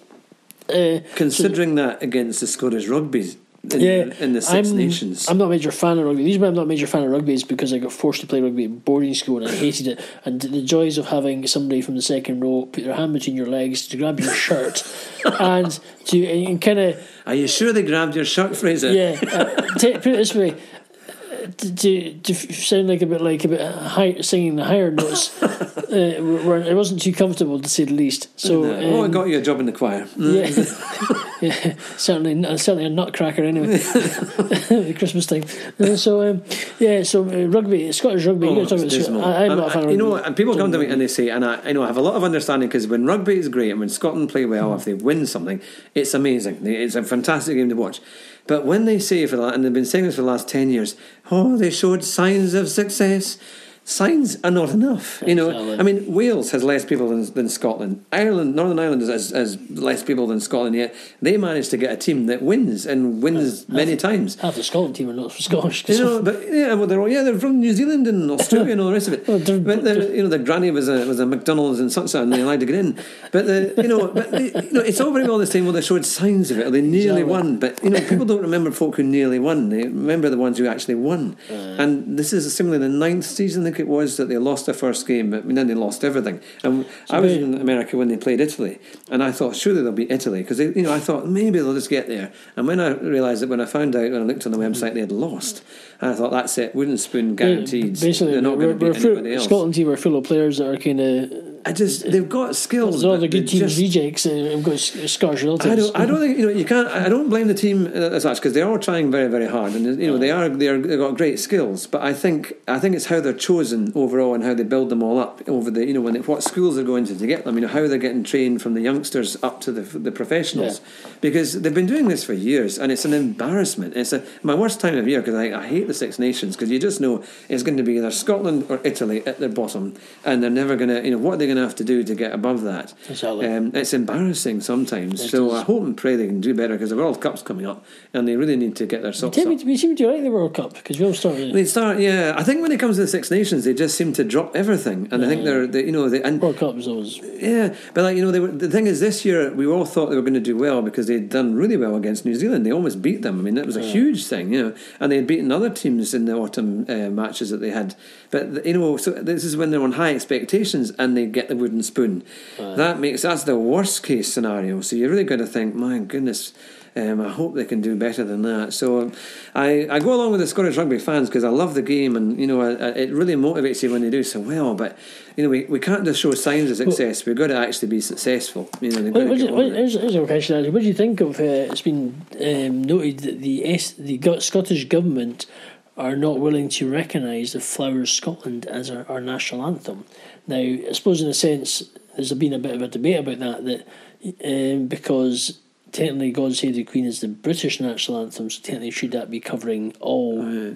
Uh, Considering that against the Scottish rugby in, yeah, in the Six I'm, Nations. I'm not a major fan of rugby. The reason why I'm not a major fan of rugby is because I got forced to play rugby at boarding school and I hated it. And the joys of having somebody from the second row put their hand between your legs to grab your shirt [LAUGHS] and to and kind of Are you sure they grabbed your shirt, Fraser? yeah, uh, ta put it this way. To, to, sound like a bit like a bit high, singing the higher notes, [LAUGHS] uh, it wasn't too comfortable to say the least. So, oh, I um, got you a job in the choir. yeah, [LAUGHS] [LAUGHS] yeah, certainly, certainly a nutcracker anyway. Christmas time. Uh, so, um, yeah, so uh, rugby, Scottish rugby. Oh, talking about. I, I'm not a fan you know, and people come to me and they say, and I, I know I have a lot of understanding because when rugby is great and when Scotland play well, if they win something, it's amazing. It's a fantastic game to watch. But when they say for the and they've been saying this for the last ten years, oh, they showed signs of success. Signs are not enough, you know. Exactly. I mean, Wales has less people than, than Scotland. Ireland, Northern Ireland, has, has, less people than Scotland. Yet they managed to get a team that wins and wins many times. Half the Scotland team are not Scottish. You know, but yeah, well, they're all, yeah, they're from New Zealand and [LAUGHS] Australia and all the rest of it. Well, they're- but the, you know, the granny was a was a McDonald's and such and they allowed to get in. But the you know, but the, you know, it's all very well this time. Well, they showed signs of it. Or they nearly Exactly. won, but you know, people don't remember folk who nearly won. They remember the ones who actually won. Uh. and this is similarly the ninth season, think it was, that they lost their first game, but then they lost everything. And I was they- in America when they played Italy, and I thought surely they'll beat Italy because you know I thought maybe they'll just get there. And when I realised that when I found out when I looked on the website they had lost, and I thought that's it, wooden spoon guaranteed. Basically, they're not going to beat full, anybody else. Scotland team are full of players that are kind of. I just they've got skills. All the good they team just- rejects have got Scottish relatives. I don't. I don't think you know. You can't. I don't blame the team uh, as such because they're all trying very, very hard, and you know they are. They are. They've got great skills, but I think. I think it's how they're chosen overall and how they build them all up over the. You know when they, what schools they're going to to get them. You know how they're getting trained from the youngsters up to the the professionals, because they've been doing this for years, and it's an embarrassment. It's a my worst time of year because I, I hate the Six Nations because you just know it's going to be either Scotland or Italy at their bottom, and they're never going to. You know what are they're going to have to do to get above that. Exactly. Um, it's embarrassing sometimes. It so is. I hope and pray they can do better because the World Cup's coming up and they really need to get their socks Tell me, we seem to like the World Cup because we all started. They start, yeah. I think when it comes to the Six Nations, they just seem to drop everything, and I think they're, they, you know, they, and World Cup was always yeah, but like you know, they were, the thing is, this year we all thought they were going to do well because they'd done really well against New Zealand. They almost beat them. I mean, that was a huge thing, you know, and they had beaten other teams in the autumn uh, matches that they had. But you know, so this is when they're on high expectations and they get the wooden spoon. That makes that's the worst case scenario. So you're really going to think, my goodness. Um, I hope they can do better than that. So um, I, I go along with the Scottish rugby fans because I love the game and you know I, I, it really motivates you when they do so well. But you know we, we can't just show signs of success. We've got to actually be successful. You know, got What, to what, get what, on it. here's, here's a question. actually. What do you think of? Uh, it's been um, noted that the S, the Scottish government are not willing to recognise the Flowers Scotland as our, our national anthem. Now, I suppose in a sense, there's been a bit of a debate about that. That um, because technically, God Save the Queen is the British national anthem, so technically, should that be covering all uh,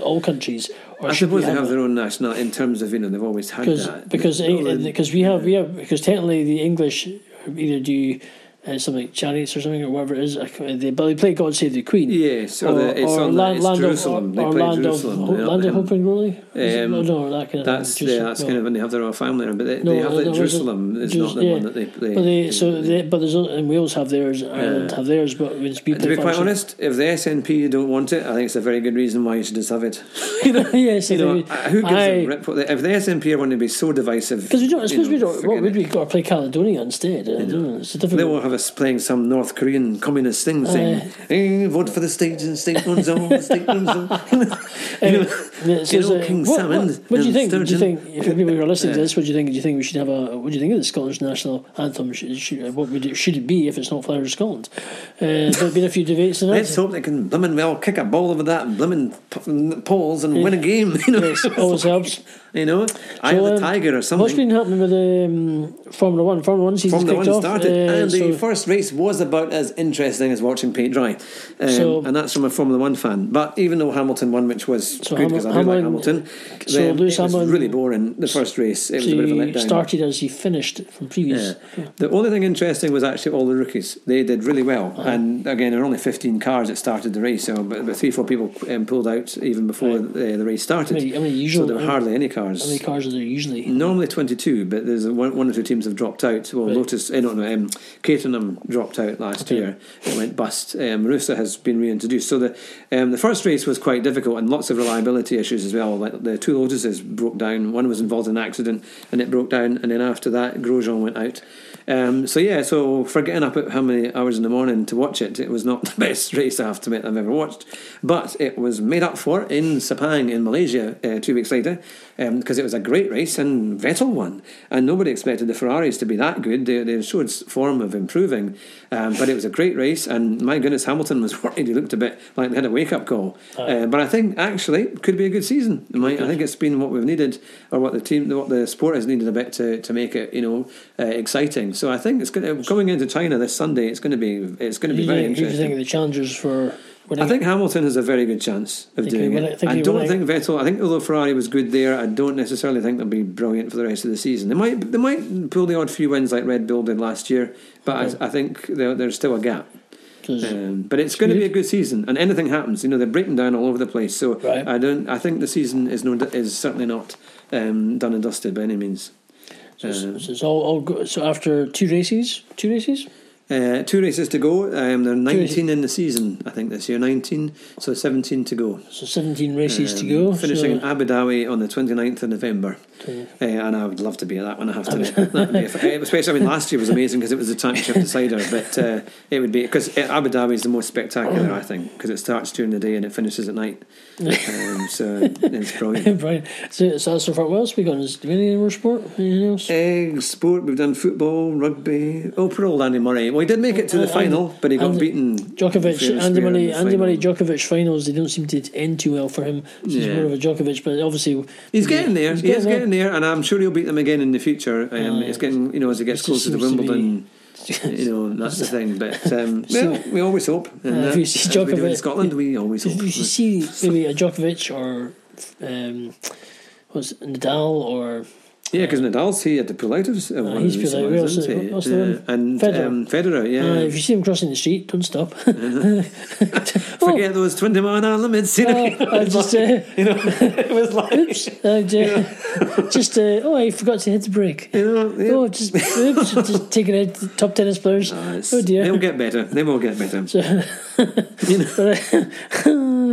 all countries? Or I suppose they have their own national in terms of you know they've always had because that because eh, All eh, the- because we have we have because technically the English either do uh, something like chariots or something or whatever it is. They, but they play God Save the Queen. Yes, or the- it's on the- it's Jerusalem. Of, They or, play land Jerusalem. of Ho- land of Hope and Glory. Is? Um, no, no, that kind of That's thing. yeah, that's no. kind of when they have their own family, but they, No, they have no, Jerusalem. It's Jews- not the yeah. one that they play. But they so they, but there's in Wales have theirs, Ireland Yeah. have theirs, but it's been to be quite honest, if the SNP don't want it, I think it's a very good reason why you should just have it. yes, [LAUGHS] You know, [LAUGHS] uh, who gives I- a rip? If the SNP are going to be so divisive, Because we don't. I suppose we don't. What would we got to play Caledonia instead? I don't know. It's a difficult. They will have us playing some North Korean communist thing saying, eh, vote for the state and state owns all, the state owns [LAUGHS] all. You know, Yeah, so you it's, know, uh, King what, Salmond What, what do you think? Do you think if people who are listening to [LAUGHS] this, what do you think? Do you think we should have a? What do you think of the Scottish national anthem? Should, should, what would it, should it be if it's not Flowers of Scotland? Uh, there've been a few debates on Let's hope they can blimmin' well kick a ball over that blimmin' p- poles and win a game. [LAUGHS] You know, Yes, always helps. you know, I have So, the um, tiger or What's something. been happening with the um, Formula One? Formula One season's Formula kicked One off. started, uh, and the so- first race was about as interesting as watching paint dry, um, So- and that's from a Formula One fan. But even though Hamilton won, which was So good because I do Hamil- like Hamilton- so Lewis it was really boring. The first race, it was so a bit of a you letdown. started as you finished from previous. Yeah. The only thing interesting was actually all the rookies. They did really well. Uh-huh. And again, there were only 15 cars that started the race, so but, but three, four people um, pulled out even before the, the race started. How many- how many so there were hardly any cars. How many cars are there usually? Normally 22, but there's a, one, one or two teams have dropped out. Well, Right. Lotus, I don't know, um, Caterham dropped out last Okay. year. It went bust. Um, Rusa has been reintroduced. So the um, the first race was quite difficult and lots of reliability issues as well. Like the two Lotuses broke down. One was involved in an accident and it broke down. And then after that, Grosjean went out. Um, so yeah, so for getting up at how many hours in the morning to watch it, it was not [LAUGHS] the best race I have to admit I've ever watched, but it was made up for in Sepang in Malaysia uh, two weeks later because um, it was a great race and Vettel won, and nobody expected the Ferraris to be that good. They, they showed form of improving, um, but it was a great race, and my goodness, Hamilton was [LAUGHS] worried. He looked a bit like they had a wake up call, uh, but I think actually it could be a good season. Might, I think it's been what we've needed, or what the team, what the sport has needed a bit to, to make it, you know, uh, exciting. So I think it's going to going into China this Sunday. It's going to be it's going to be very you think- who do you interesting. think the challengers for winning? I think Hamilton has a very good chance of doing it. think I don't think Vettel. I think although Ferrari was good there, I don't necessarily think they'll be brilliant for the rest of the season. They might they might pull the odd few wins like Red Bull did last year, but I, I think there's still a gap. Um, but it's going to be a good season, and anything happens. You know, they're breaking down all over the place. So Right. I don't. I think the season is no is certainly not um, done and dusted by any means. so it's, so it's all, all go, so after two races, two races. Uh, two races to go. Um, they're 19 in the season, I think, this year. 19, so 17 to go. So 17 races to Um, go. Finishing in so, Abu Dhabi on the 29th of November. Uh, and I would love to be at that one, I have to [LAUGHS] admit. That would be a- especially, I mean, last year was amazing because it was the championship decider, but uh, it would be, because Abu Dhabi is the most spectacular, I think, because it starts during the day and it finishes at night. Um, so [LAUGHS] it's brilliant. [LAUGHS] Bryan, so, so that's so far. What else we got? Is do we have any more sport? Anything else? Egg, sport, we've done football, rugby. Oh, poor old Andy Murray. Well, he did make it to the final, but he got and beaten. Djokovic, Andy Murray, Andy Murray. Djokovic finals. They don't seem to end too well for him. He's Yeah. more of a Djokovic, but obviously He's getting there. He's he is getting there, and I'm sure he'll beat them again in the future. Um, Aye. it's getting, you know, as he gets closer to seems to Wimbledon. [LAUGHS] you know, that's the thing. But um, [LAUGHS] well, we always hope. And Uh, if you see as we in Scotland, we always If hope. you see maybe a Djokovic or um, it, Nadal or Yeah, because Nadal's he had to pull out of. of he's these pulled out. ones, Who else- isn't he? what's the one? And Federer. Um, Federer, yeah. uh, if you see him crossing the street, don't stop. [LAUGHS] Forget those twenty mile an hour limits. You know, I [LAUGHS] just uh, you know, [LAUGHS] it was like. oops, uh, j- just uh, oh, I forgot to hit the brake. You know, yeah. Oh, just oops, just taking out the top tennis players. It's- oh dear. They'll get better. They will get better. You know.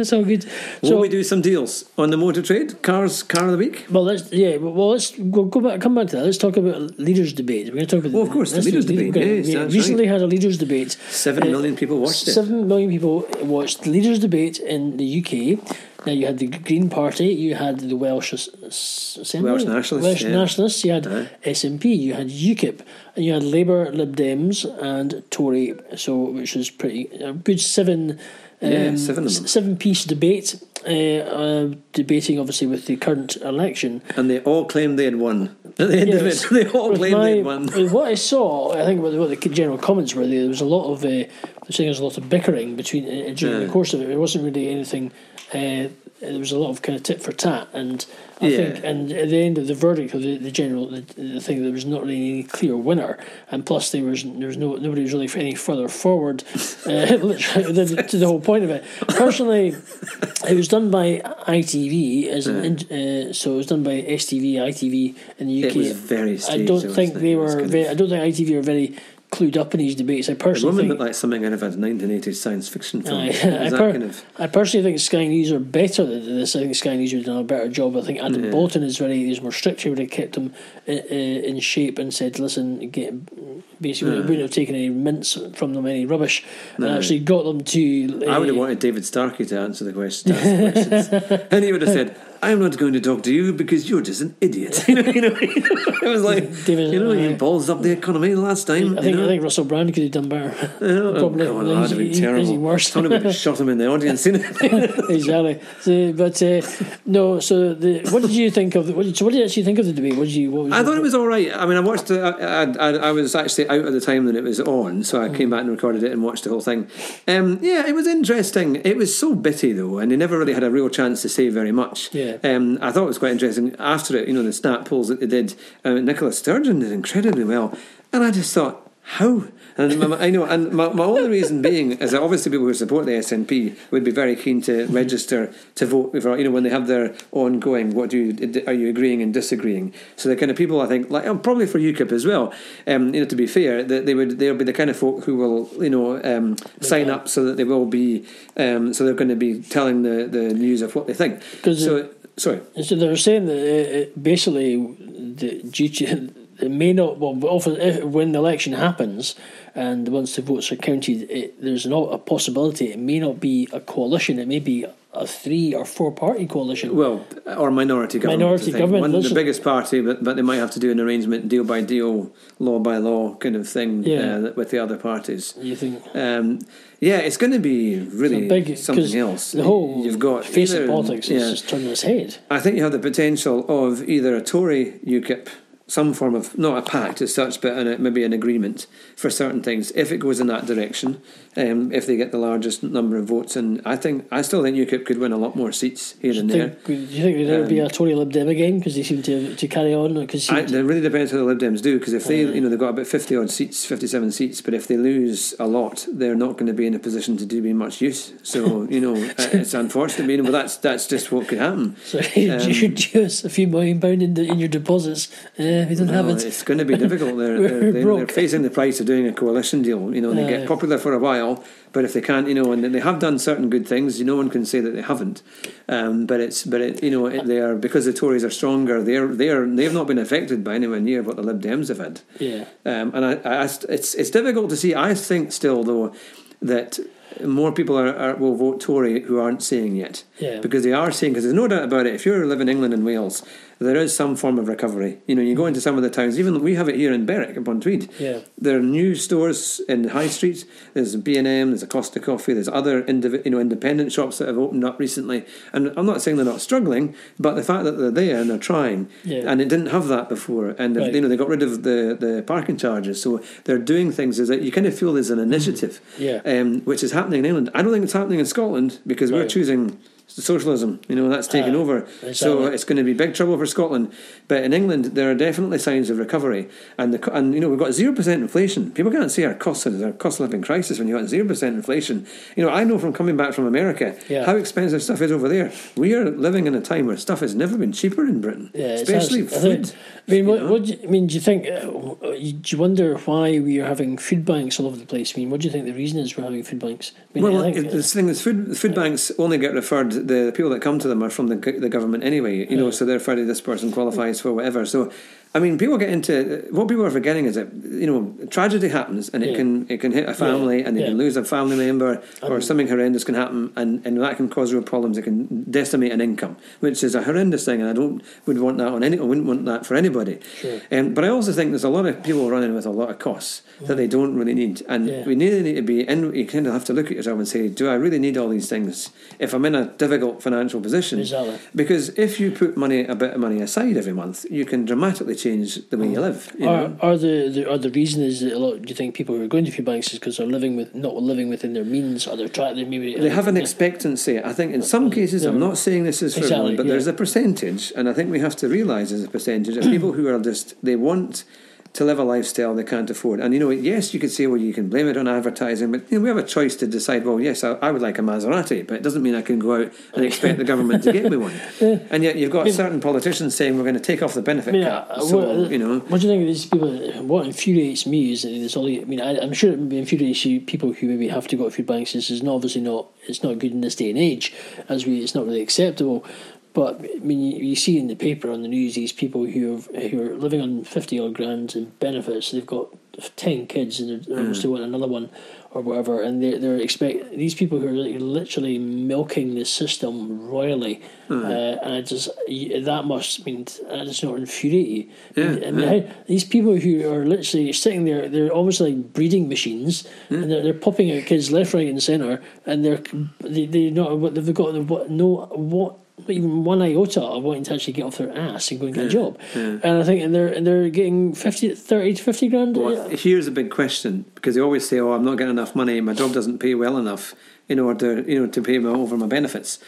It's all good. Will So, we do some deals on the motor trade? Cars, car of the week. well, let's yeah. Well, let's go, go back. Come back to that. Let's talk about leaders' debate. We're going to talk about. Oh, of course, the leaders' do- debate, we're gonna- yes, we that's recently had a leaders' debate. Seven million Uh, people watched it. Seven million people watched the leaders' debate in the UK. Now you had the Green Party, you had the Welsh As- As- Assembly, Welsh Nationalists, Welsh yeah. Nationalists, you had Aye. SNP, you had UKIP, and you had Labour, Lib Dems, and Tory. So which was pretty a good seven. Yeah, um, seven of them. Seven piece debate, uh, uh, debating obviously with the current election. And they all claimed they had won. At the end of it, they all claimed my- they had won. what I saw, I think what, what the general comments were, there was a lot of, uh, saying there was a lot of bickering between uh, during Yeah. the course of it. It wasn't really anything. Uh, there was a lot of kind of tit for tat, and I Yeah. think, and at the end of the verdict of the, the general, the, the thing, there was not really any clear winner, and plus there was there was no nobody was really any further forward uh, [LAUGHS] to, the whole point of it. Personally, it was done by ITV as an, uh, so it was done by STV, ITV in the UK. It was very I don't think they were. Very, I don't think ITV are very clued up in these debates. I personally think. like something out of a 1980s science fiction film. It I, per- kind of, I personally think Sky News are better than this. I think Sky News would have done a better job. I think Adam Boulton is very is more strict. He would have kept them in, in shape and said, "Listen, get." Basically, wouldn't have taken any mints from them, any rubbish, and actually got them to. I would have uh, wanted David Starkey to answer the question. to the questions. [LAUGHS] and he would have said, I'm not going to talk to you because you're just an idiot. [LAUGHS] you know, you know, it was like, [LAUGHS] David- you know, aye. you balls up the economy last time. I think you know? I think Russell Brand could have done better. [LAUGHS] Oh, Probably. God, that'd have been terrible. worse. Someone would have shot him in the audience. You know? exactly. So, but uh, no. So, the, what did you think of? The, what did, so, what did you actually think of the debate? What did you? What was I thought it was all right. I mean, I watched it. I, I, I was actually out at the time that it was on, so I Mm. came back and recorded it and watched the whole thing. Um, yeah, it was interesting. It was so bitty though, and he never really had a real chance to say very much. Yeah. Um, I thought it was quite interesting. After it, you know, the snap polls that they did, uh, Nicola Sturgeon did incredibly well, and I just thought. How? And my, I know, and my, my only reason being is that obviously people who support the SNP would be very keen to register to vote for, you know, when they have their ongoing, what do you, are you agreeing and disagreeing? So the kind of people I think, like, oh, probably for UKIP as well, um, you know, to be fair, that they would, they'll be the kind of folk who will, you know, um, sign up so that they will be, um, so they're going to be telling the, the news of what they think. So, sorry. And so they were saying that uh, uh, basically, the, to it [LAUGHS] may not. Well, often if, when the election happens and once the votes are counted, it, there's not a possibility. It may not be a coalition. It may be a three or four party coalition. Well, or minority government. Minority government, One, the biggest party, but, but they might have to do an arrangement, deal by deal, law by law kind of thing Yeah. uh, with the other parties. You think Um, yeah, it's going to be really big something else. The whole You've got face either- of politics yeah. is just turning its head. I think you have the potential of either a Tory UKIP, some form of not a pact as such, but an, maybe an agreement for certain things. If it goes in that direction, um, if they get the largest number of votes, and I think I still think UKIP could win a lot more seats here and there. Think, do you think ever be Um, a Tory Lib Dem again because they seem to to carry on? Because it really depends how the Lib Dems do because if they, you know, they've got about fifty odd seats, fifty-seven seats, but if they lose a lot, they're not going to be in a position to do be much use. So you know, [LAUGHS] it's unfortunate, you know, but that's that's just what could happen. [LAUGHS] so [LAUGHS] you um, should use a few million pound in, the, in your deposits. Uh, we don't have it. It's going to be difficult. They're, [LAUGHS] they're, they're, they're facing the price of doing a coalition deal. You know, they Aye. get popular for a while, but if they can't, you know, and they have done certain good things, no one can say that they haven't. Um, but it's, but it, you know, it, they are because the Tories are stronger. They're, they're, they've not been affected by anywhere near what the Lib Dems have had. Yeah. Um, and I, I, it's it's difficult to see. I think still though that more people are, are will vote Tory who aren't seeing yet. Yeah. Because they are seeing. Because there's no doubt about it. If you live in England and Wales, there is some form of recovery. You know, you go into some of the towns. Even we have it here in Berwick upon Tweed. Yeah. There are new stores in High Street. There's B and M. There's a Costa Coffee. There's other indiv- you know independent shops that have opened up recently. And I'm not saying they're not struggling, but the fact that they're there and they're trying, Yeah. and it didn't have that before. And Right. you know they got rid of the, the parking charges, so they're doing things. Is that you kind of feel there's an initiative, Yeah. um, which is happening in England. I don't think it's happening in Scotland because we're choosing socialism. You know that's taken Ah, over, so it's going to be big trouble for Scotland. But in England, there are definitely signs of recovery, and the and you know we've got zero percent inflation. People can't say our cost our cost of living crisis when you have got zero percent inflation. You know I know from coming back from America Yeah. how expensive stuff is over there. We are living in a time where stuff has never been cheaper in Britain, Yeah, especially I food. think- I mean, what, what do you, I mean, do you think? Uh, do you wonder why we are having food banks all over the place? I mean, what do you think the reason is we're having food banks? I mean, Well, I think, the thing is, food food banks only get referred. The people that come to them are from the the government anyway. You know, so they're to this person qualifies for whatever. So, I mean, people get into what people are forgetting is that you know tragedy happens and it Yeah. can it can hit a family and they yeah. can lose a family member or something horrendous can happen and, and that can cause real problems. It can decimate an income, which is a horrendous thing, and I don't would want that on any. I wouldn't want that for anybody. Sure. Um, but I also think there's a lot of people running with a lot of costs that they don't really need, and Yeah. we really need to be in. You kind of have to look at yourself and say, do I really need all these things if I'm in a difficult financial position? Exactly. Because if you put money, a bit of money aside every month, you can dramatically change the way you uh, live. You Are, know? are the, the are the reason is that a lot? Do you think people who are going to food banks is because they're living with not living within their means, or they're trying they maybe They have an expectancy. I think in some cases, I'm not saying this is for Exactly, everyone, but yeah. there's a percentage, and I think we have to realise as a percentage of people who are just they want to live a lifestyle they can't afford. And you know, yes, you could say, well, you can blame it on advertising, but you know, we have a choice to decide. Well, yes, I, I would like a Maserati, but it doesn't mean I can go out and expect the government to get me one. [LAUGHS] And yet, you've got certain politicians saying we're going to take off the benefit Yeah, cap. Uh, so what, uh, you know, what do you think of these people? What infuriates me is that there's all. I mean, I, I'm sure it infuriates you people who maybe have to go to food banks. This is not obviously not. It's not good in this day and age, as we. It's not really acceptable. But I mean, you, see in the paper on the news these people who have, who are living on fifty odd grand in benefits. They've got ten kids and they're, they're almost mm. want another one or whatever, and they're they're expect these people who are literally milking the system royally, hmm. uh, and it just that must mean uh, that does not infuriate you. I mean, Yeah, how, these people who are literally sitting there, they're almost like breeding machines, hmm. and they're, they're popping out kids left, right, and centre, and they're they they not what they've got what no what. Even one iota of wanting to actually get off their ass and go and get a job, and I think and they're and they're getting 50, 30 to fifty grand. Well, here's a big question because they always say, "Oh, I'm not getting enough money. My job doesn't pay well enough in order, you know, to pay me over my benefits."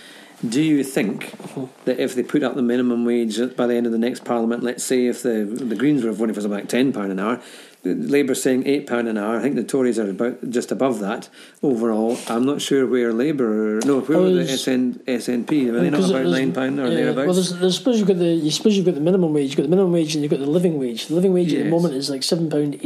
Do you think uh-huh. that if they put up the minimum wage by the end of the next Parliament, let's say if the the Greens were voting for something like ten pound an hour, Labour's saying eight pound an hour. I think the Tories are about just above that overall. I'm not sure where Labour, no, where were the SN, SNP? Were they not about nine pound or yeah, thereabouts? Well, there's, there's, suppose you've got the you suppose you've got the minimum wage. You've got the minimum wage and you've got the living wage. The living wage at the moment is like seven pound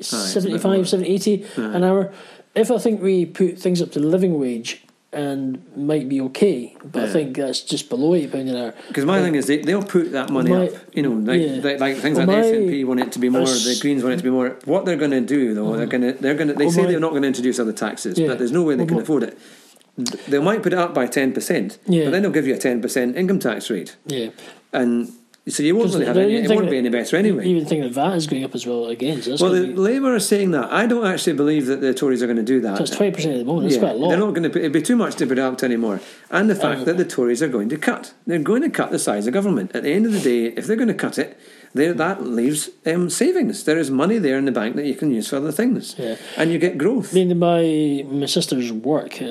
75, more. 7, 80 an hour. If I think we put things up to the living wage and might be okay. But I think that's just below eight pound an hour. Because my thing is, they, they'll put that money My- up. You know, like, yeah. like, like things Well, like the SNP want it to be more, the Greens want it to be more. What they're going to do, though, they're mm. going to, they're going to, they Well, say my- they're not going to introduce other taxes, Yeah. but there's no way they Well, can afford it. They might put it up by ten percent, Yeah. but then they'll give you a ten percent income tax rate, Yeah, and so you won't really have any. It won't be any better anyway. Even think that VAT is going up as well again. So Well, the Labour are saying that. I don't actually believe that the Tories are going to do that. so it's twenty percent at the moment. That's Yeah, quite a lot. They're not going to. It'd be too much to put it anymore. And the fact Um, that the Tories are going to cut. They're going to cut the size of government. At the end of the day, if they're going to cut it, there that leaves um, savings. There is money there in the bank that you can use for other things, Yeah. and you get growth. I mean, my my sister's work, uh,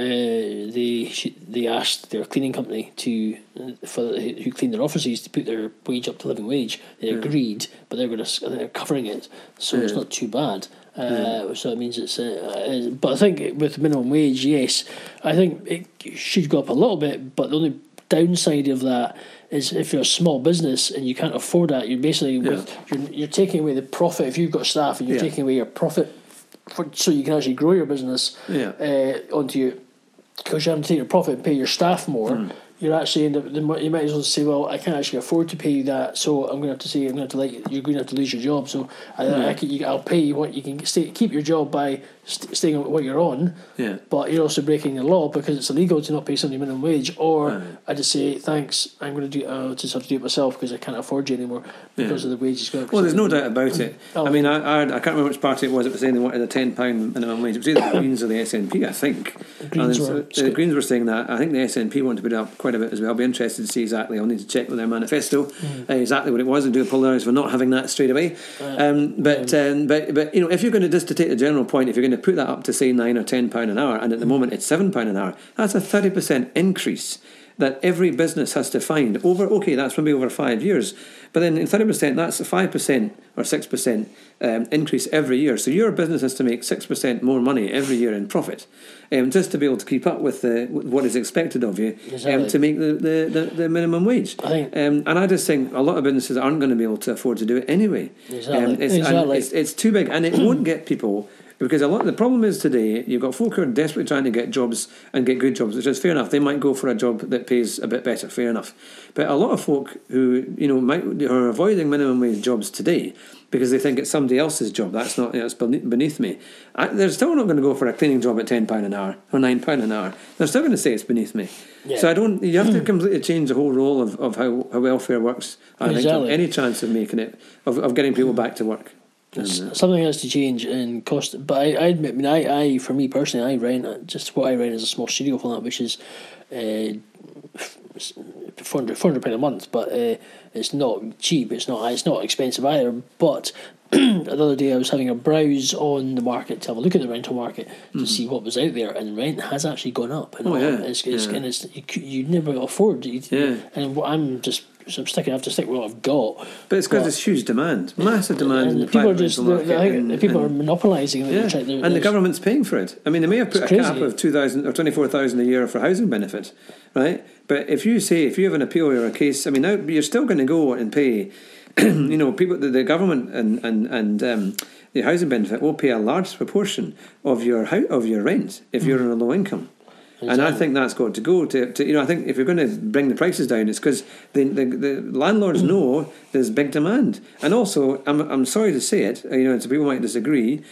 they she, they asked their cleaning company to uh, for who clean their offices to put their wage up to living wage. They agreed, but they're going to they're covering it, so it's not too bad. Uh, So it means it's, uh, uh, but I think with minimum wage, yes, I think it should go up a little bit. But the only downside of that is if you're a small business and you can't afford that, you're basically with, you're, you're taking away the profit. If you've got staff and you're Yeah. taking away your profit for, so you can actually grow your business Yeah. uh, onto you because you have to take your profit and pay your staff more. Hmm. You're actually end up. You might as well say, "Well, I can't actually afford to pay you that, so I'm going to have to say I'm going to have to you, you're going to have to lose your job. So I, I can, you, I'll pay you what you can stay, keep your job by st- staying on what you're on, Yeah. but you're also breaking the law because it's illegal to not pay somebody minimum wage. Or Right. I just say thanks, I'm going to do. I just have to do it myself because I can't afford you anymore because of the wages going. Well, there's no doubt about it. Oh. I mean, I, I, I can't remember which party it was that was saying they wanted a ten pound minimum wage. It was either the [COUGHS] Greens or the SNP, I think. Greens And were- it's- the Greens were saying that. I think the SNP wanted to put it up quite a bit as well. I'll be interested to see exactly. I'll need to check with their manifesto Mm. uh, exactly what it was and do apologise for not having that straight away. Um, but um, but but you know, if you're going to just to take the general point, if you're going to put that up to say nine or ten pound an hour, and at the moment it's seven pound an hour, that's a thirty percent increase that every business has to find over. Okay, that's maybe over five years, but then in thirty percent, that's a five percent or six percent um, increase every year. So your business has to make six percent more money every year in profit, um, just to be able to keep up with the what is expected of you, um, to make the, the, the, the minimum wage. I think- um, and I just think a lot of businesses aren't going to be able to afford to do it anyway. Exactly. Um, it's, Exactly. it's, it's too big, and it [CLEARS THROAT] won't get people. Because a lot the problem is today you've got folk who are desperately trying to get jobs and get good jobs, which is fair enough. They might go for a job that pays a bit better, fair enough. But a lot of folk who you know might are avoiding minimum wage jobs today because they think it's somebody else's job. That's not it's beneath beneath me. I, they're still not going to go for a cleaning job at ten pound an hour or nine pound an hour. They're still going to say it's beneath me. Yeah. So I don't. You have to hmm. completely change the whole role of, of how, how welfare works. I think Exactly. any chance of making it of, of getting people back to work. And, uh, Something has to change and cost. But I, I admit, I mean, I, I, for me personally, I rent just what I rent is a small studio flat, which is uh, four hundred four hundred pound a month. But uh, it's not cheap. It's not. It's not expensive either. But [CLEARS THROAT] the other day I was having a browse on the market to have a look at the rental market to see what was out there, and rent has actually gone up. And Mm-hmm. Oh, yeah, it's, it's, yeah. and it's you, you never afford. You, Yeah. And I'm just. So I'm sticking. I have to stick with what I've got. But it's because there's huge demand, massive demand in and the people are just. rental they're- market. I think and- the people and- are monopolising. it. yeah, They're they're- and the government's paying for it. I mean, they may have put a crazy. cap of two thousand or twenty four thousand a year for housing benefit, right? But if you say if you have an appeal or a case, I mean, now you're still going to go and pay. [CLEARS THROAT] you know, people, the, the government and and and um, the housing benefit will pay a large proportion of your of your rent if you're on a low income. And I think that's got to go to, to you know I think if you're going to bring the prices down, it's because the, the the landlords mm. know there's big demand, and also I'm I'm sorry to say it, you know, some people might disagree,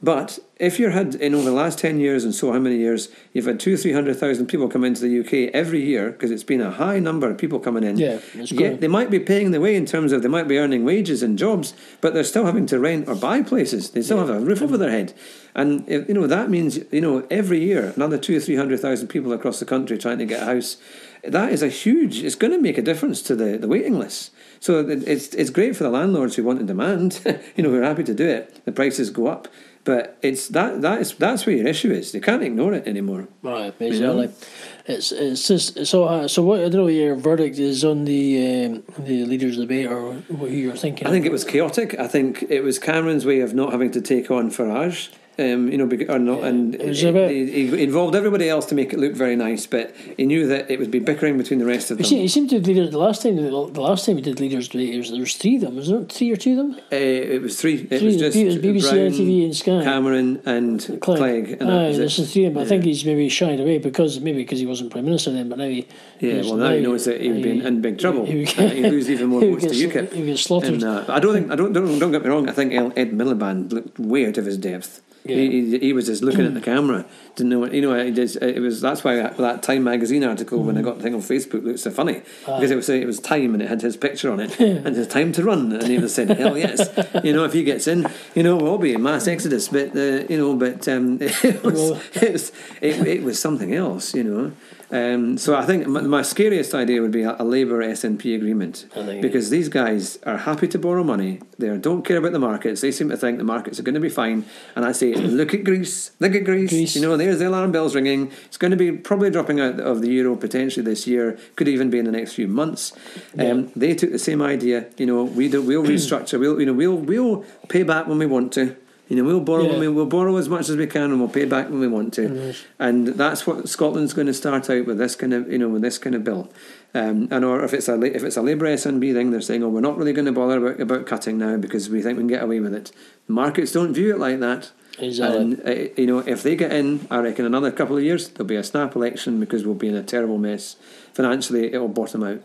but if you had in over the last ten years and so how many years you've had two three hundred thousand people come into the UK every year because it's been a high number of people coming in. Yeah, it's Yet they might be paying the way in terms of they might be earning wages and jobs, but they're still having to rent or buy places. They still have a roof over their head, and if, you know that means you know every year another two or three hundred thousand people across the country trying to get a house. That is a huge. It's going to make a difference to the, the waiting lists. So it- it's it's great for the landlords who want to demand. [LAUGHS] you know, who are happy to do it. The prices go up, but it's that that is that's where your issue is. They can't ignore it anymore. Right, You know? basically, it's it's just so. Uh, so what? I don't know. what Your verdict is on the um, the leaders' debate, or what you're thinking. I think it was chaotic. I think it was Cameron's way of not having to take on Farage. Um, you know, or not, and It a he, he involved everybody else to make it look very nice, but he knew that it would be bickering between the rest of them. he seemed to do leaders the last time. The last time we did leaders there was, there was three of them. Was there three or two of them? Uh, it was three. It Three, was just it was BBC, Brown, ITV and Sky. Cameron, and Clegg. and that Aye, was it. this is three. But I think he's maybe shied away because maybe because he wasn't prime minister then. But now he Yeah, well, now he knows that he would be in, in big trouble. He, would Uh, lose even [LAUGHS] more he votes to UKIP. He would get slaughtered. And, uh, I don't think I don't, don't don't get me wrong. I think Ed Miliband looked way out of his depth. He, he, he was just looking at the camera, didn't know what you know. He did, it was that's why that Time magazine article when I got the thing on Facebook looked so funny because it was it was Time and it had his picture on it [LAUGHS] and it's time to run and he was saying hell yes, [LAUGHS] you know if he gets in, you know we'll be a mass exodus. But uh, you know, but um, [LAUGHS] it was it was it, it was something else, you know. Um, so I think my, my scariest idea would be a, a Labour SNP agreement I think- because these guys are happy to borrow money. They don't care about the markets. They seem to think the markets are going to be fine. And I say, look at Greece, look at Greece. Greece. You know, there's the alarm bells ringing. It's going to be probably dropping out of the euro potentially this year. Could even be in the next few months. Um, they took the same idea. You know, we do, we'll [CLEARS THROAT] restructure. We'll you know we'll we'll pay back when we want to. You know, we'll borrow Yeah. we we'll borrow as much as we can, and we'll pay back when we want to. And that's what Scotland's going to start out with this kind of you know with this kind of bill. Um, and or if it's a if it's a Labour SNP thing, they're saying, oh, we're not really going to bother about, about cutting now because we think we can get away with it. Markets don't view it like that. Exactly. And uh, you know, if they get in, I reckon another couple of years there'll be a snap election because we'll be in a terrible mess financially. It will bottom out,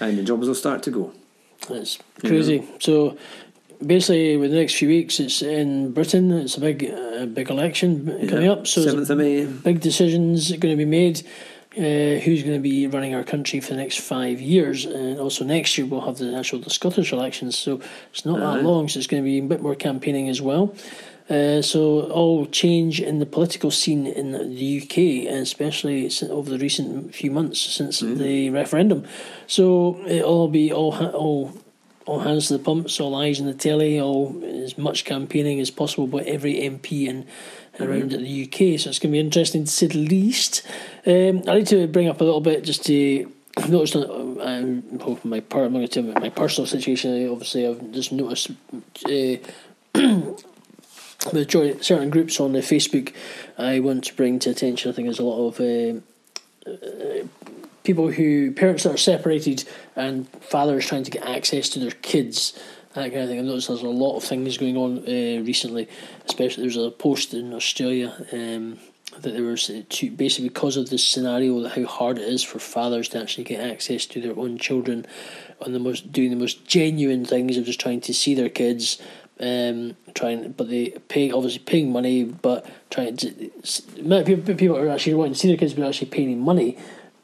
and the jobs will start to go. It's crazy. So basically, with the next few weeks, it's in Britain. It's a big, uh, big election coming Yeah. up. So seventh of May. big decisions are going to be made. Uh, who's going to be running our country for the next five years? And also next year we'll have the actual the Scottish elections. So it's not that long. So it's going to be a bit more campaigning as well. Uh, so all change in the political scene in the UK, and especially over the recent few months since the referendum. So it'll all be all all all hands to the pumps, all eyes on the telly, all as much campaigning as possible by every MP and around the UK. So it's going to be interesting to say the least. Um, I need to bring up a little bit just to. I've noticed on um, well, my per, I'm going to tell you about my personal situation. Obviously, I've just noticed uh, [CLEARS THROAT] join- certain groups on the Facebook. I want to bring to attention. I think there's a lot of um uh, people who parents that are separated and fathers trying to get access to their kids. That kind of thing. I've noticed there's a lot of things going on uh, recently. Especially there's a post in Australia um, that there was to, basically because of this scenario, how hard it is for fathers to actually get access to their own children, on the most doing the most genuine things of just trying to see their kids. Um, trying, but they pay obviously paying money, but trying to people are actually wanting to see their kids, but actually paying money,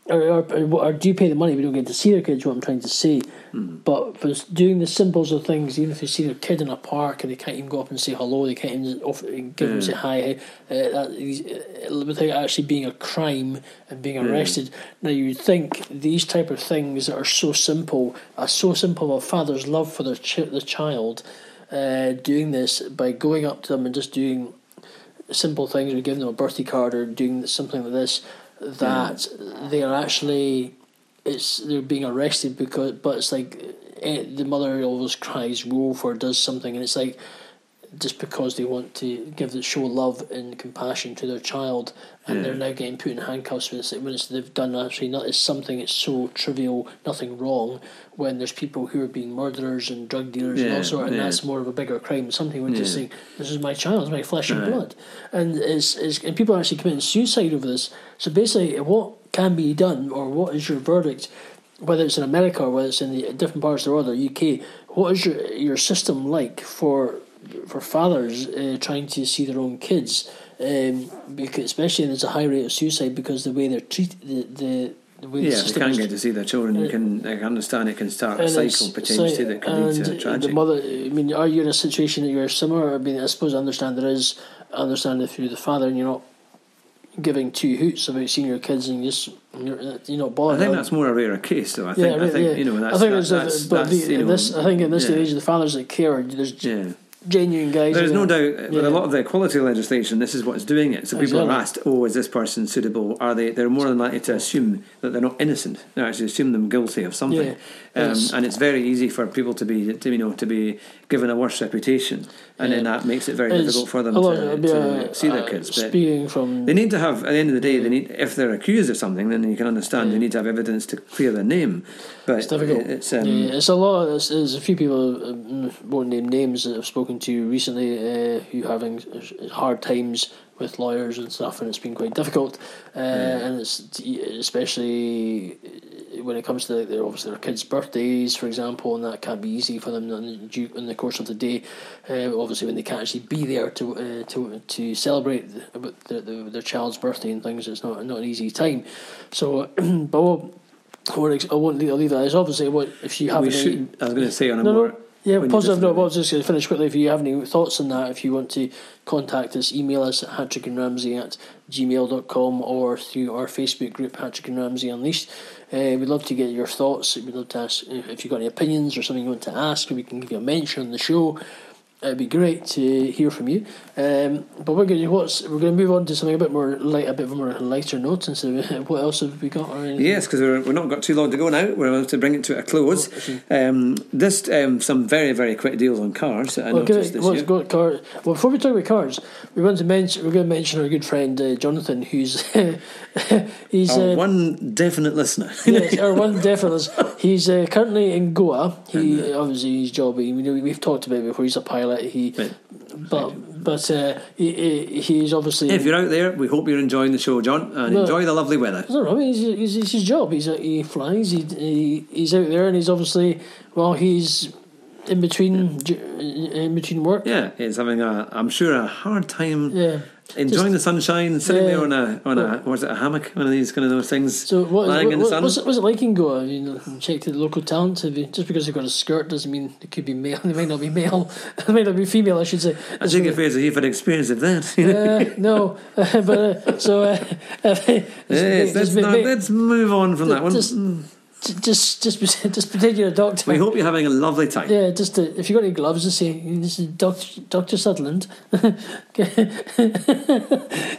or, or, or, or do you pay the money, but don't get to see their kids. What I'm trying to say, but for doing the simples of things, even if they see their kid in a park and they can't even go up and say hello, they can't even offer, give them say hi, uh, that, uh, without actually being a crime and being arrested. Now you would think these type of things that are so simple, are so simple of a father's love for their ch- the child, uh, doing this by going up to them and just doing simple things, we giving them a birthday card or doing something like this, that they are actually it's they're being arrested because but it's like eh, the mother always cries wolf or does something and it's like just because they want to give the show love and compassion to their child and they're now getting put in handcuffs when it's, when it's they've done actually not it's something it's so trivial nothing wrong when there's people who are being murderers and drug dealers and Yeah, all sort and yeah. that's more of a bigger crime. Something we're just saying this is my child it's my flesh and Right. blood. And it's, it's and people are actually committing suicide over this. So basically what can be done or what is your verdict whether it's in America or whether it's in the different parts of the world or UK what is your your system like for for fathers uh, trying to see their own kids um, because especially there's a high rate of suicide because the way they're treated the, the, the way the Yeah, they can't get to see their children. You can, I understand it can start a cycle potentially so- that can lead to tragic. The mother, I mean, are you in a situation that you're similar? I mean, I suppose I understand there is. understanding through the father and you're not giving two hoots about seeing your kids and just you're, you're not bothered. I think that's more a rarer case, though. I think, yeah, I think yeah. you know that's I think that's, a- that's, the, you know, this, I think in this day yeah. and age, the fathers that care, there's Yeah. Genuine guys. There's no doubt with a lot of the equality legislation, this is what's doing it. So people are asked, "Oh, is this person suitable?" Are they? They're more than likely to assume that they're not innocent. They actually assume them guilty of something, Yeah. um, Yes. and it's very easy for people to be, to, you know, to be given a worse reputation, and then that makes it very It's difficult for them to, to a- see their uh, kids. But Speaking from they need to have, at the end of the day, they need if they're accused of something, then you can understand they need to have evidence to clear their name. But It's difficult. It's um, yeah, it's a lot. There's, there's a few people, um, won't name names, that I've spoken to recently uh, who are having hard times with lawyers and stuff, and it's been quite difficult. Uh, And it's especially when it comes to their obviously their kids' birthdays, for example, and that can't be easy for them in the, in the course of the day. Uh, obviously, when they can't actually be there to uh, to to celebrate the, the, the, their child's birthday and things, it's not not an easy time. So, [CLEARS THROAT] but. What, I won't, I won't leave, that as obviously what if you have we should. I was going to say on a no, more. No. Yeah, when positive. Well, I was just going to finish quickly. If you have any thoughts on that, if you want to contact us, email us at hattrickandramsey at gmail.com or through our Facebook group, Hattrick and Ramsey Unleashed. Uh, we'd love to get your thoughts. We'd love to ask if you've got any opinions or something you want to ask, we can give you a mention on the show. It'd be great to hear from you. Um, but we're going to what's we're going to move on to something a bit more light, a bit of a more lighter note. And so, [LAUGHS] what else have we got? Yes, because we're, we're not got too long to go now. We're about to bring it to a close. Um, this um, some very very quick deals on cars that I Well, noticed this what's year. got car? Well, before we talk about cars, we want to mention we're going to mention our good friend uh, Jonathan, who's [LAUGHS] he's Our uh, one definite listener. [LAUGHS] yes, our one definitely. He's uh, currently in Goa. He obviously his job. We we've talked about it before. He's a pilot. He, Right. but but uh, he, he, he's obviously. if you're out there, we hope you're enjoying the show, John, and No. enjoy the lovely weather. I don't know. He's, he's, it's his job. He's he flies. He, he he's out there, and he's obviously well. He's in between j- in between work. Yeah, he's having a, I'm sure, a hard time Yeah. Enjoying the sunshine, sitting Yeah. there on a on a what's it, a hammock, one of these kind of those things, So what, lying what, in the sun. what's, it, what's it like in Goa? I mean, check the local talent. Have you, just because they've got a skirt doesn't mean it could be male. [LAUGHS] They might not be male. [LAUGHS] they might not be female. I should say. I think if you've had experience of that. Uh, no, [LAUGHS] but uh, so uh, Yes, let's, just, not, let's move on from that one. just, just, just, just, [LAUGHS] just pretend you're a doctor. we hope you're having a lovely time. Yeah, just to, if you've got any gloves, just say this is Doctor Doctor Sutherland. [LAUGHS]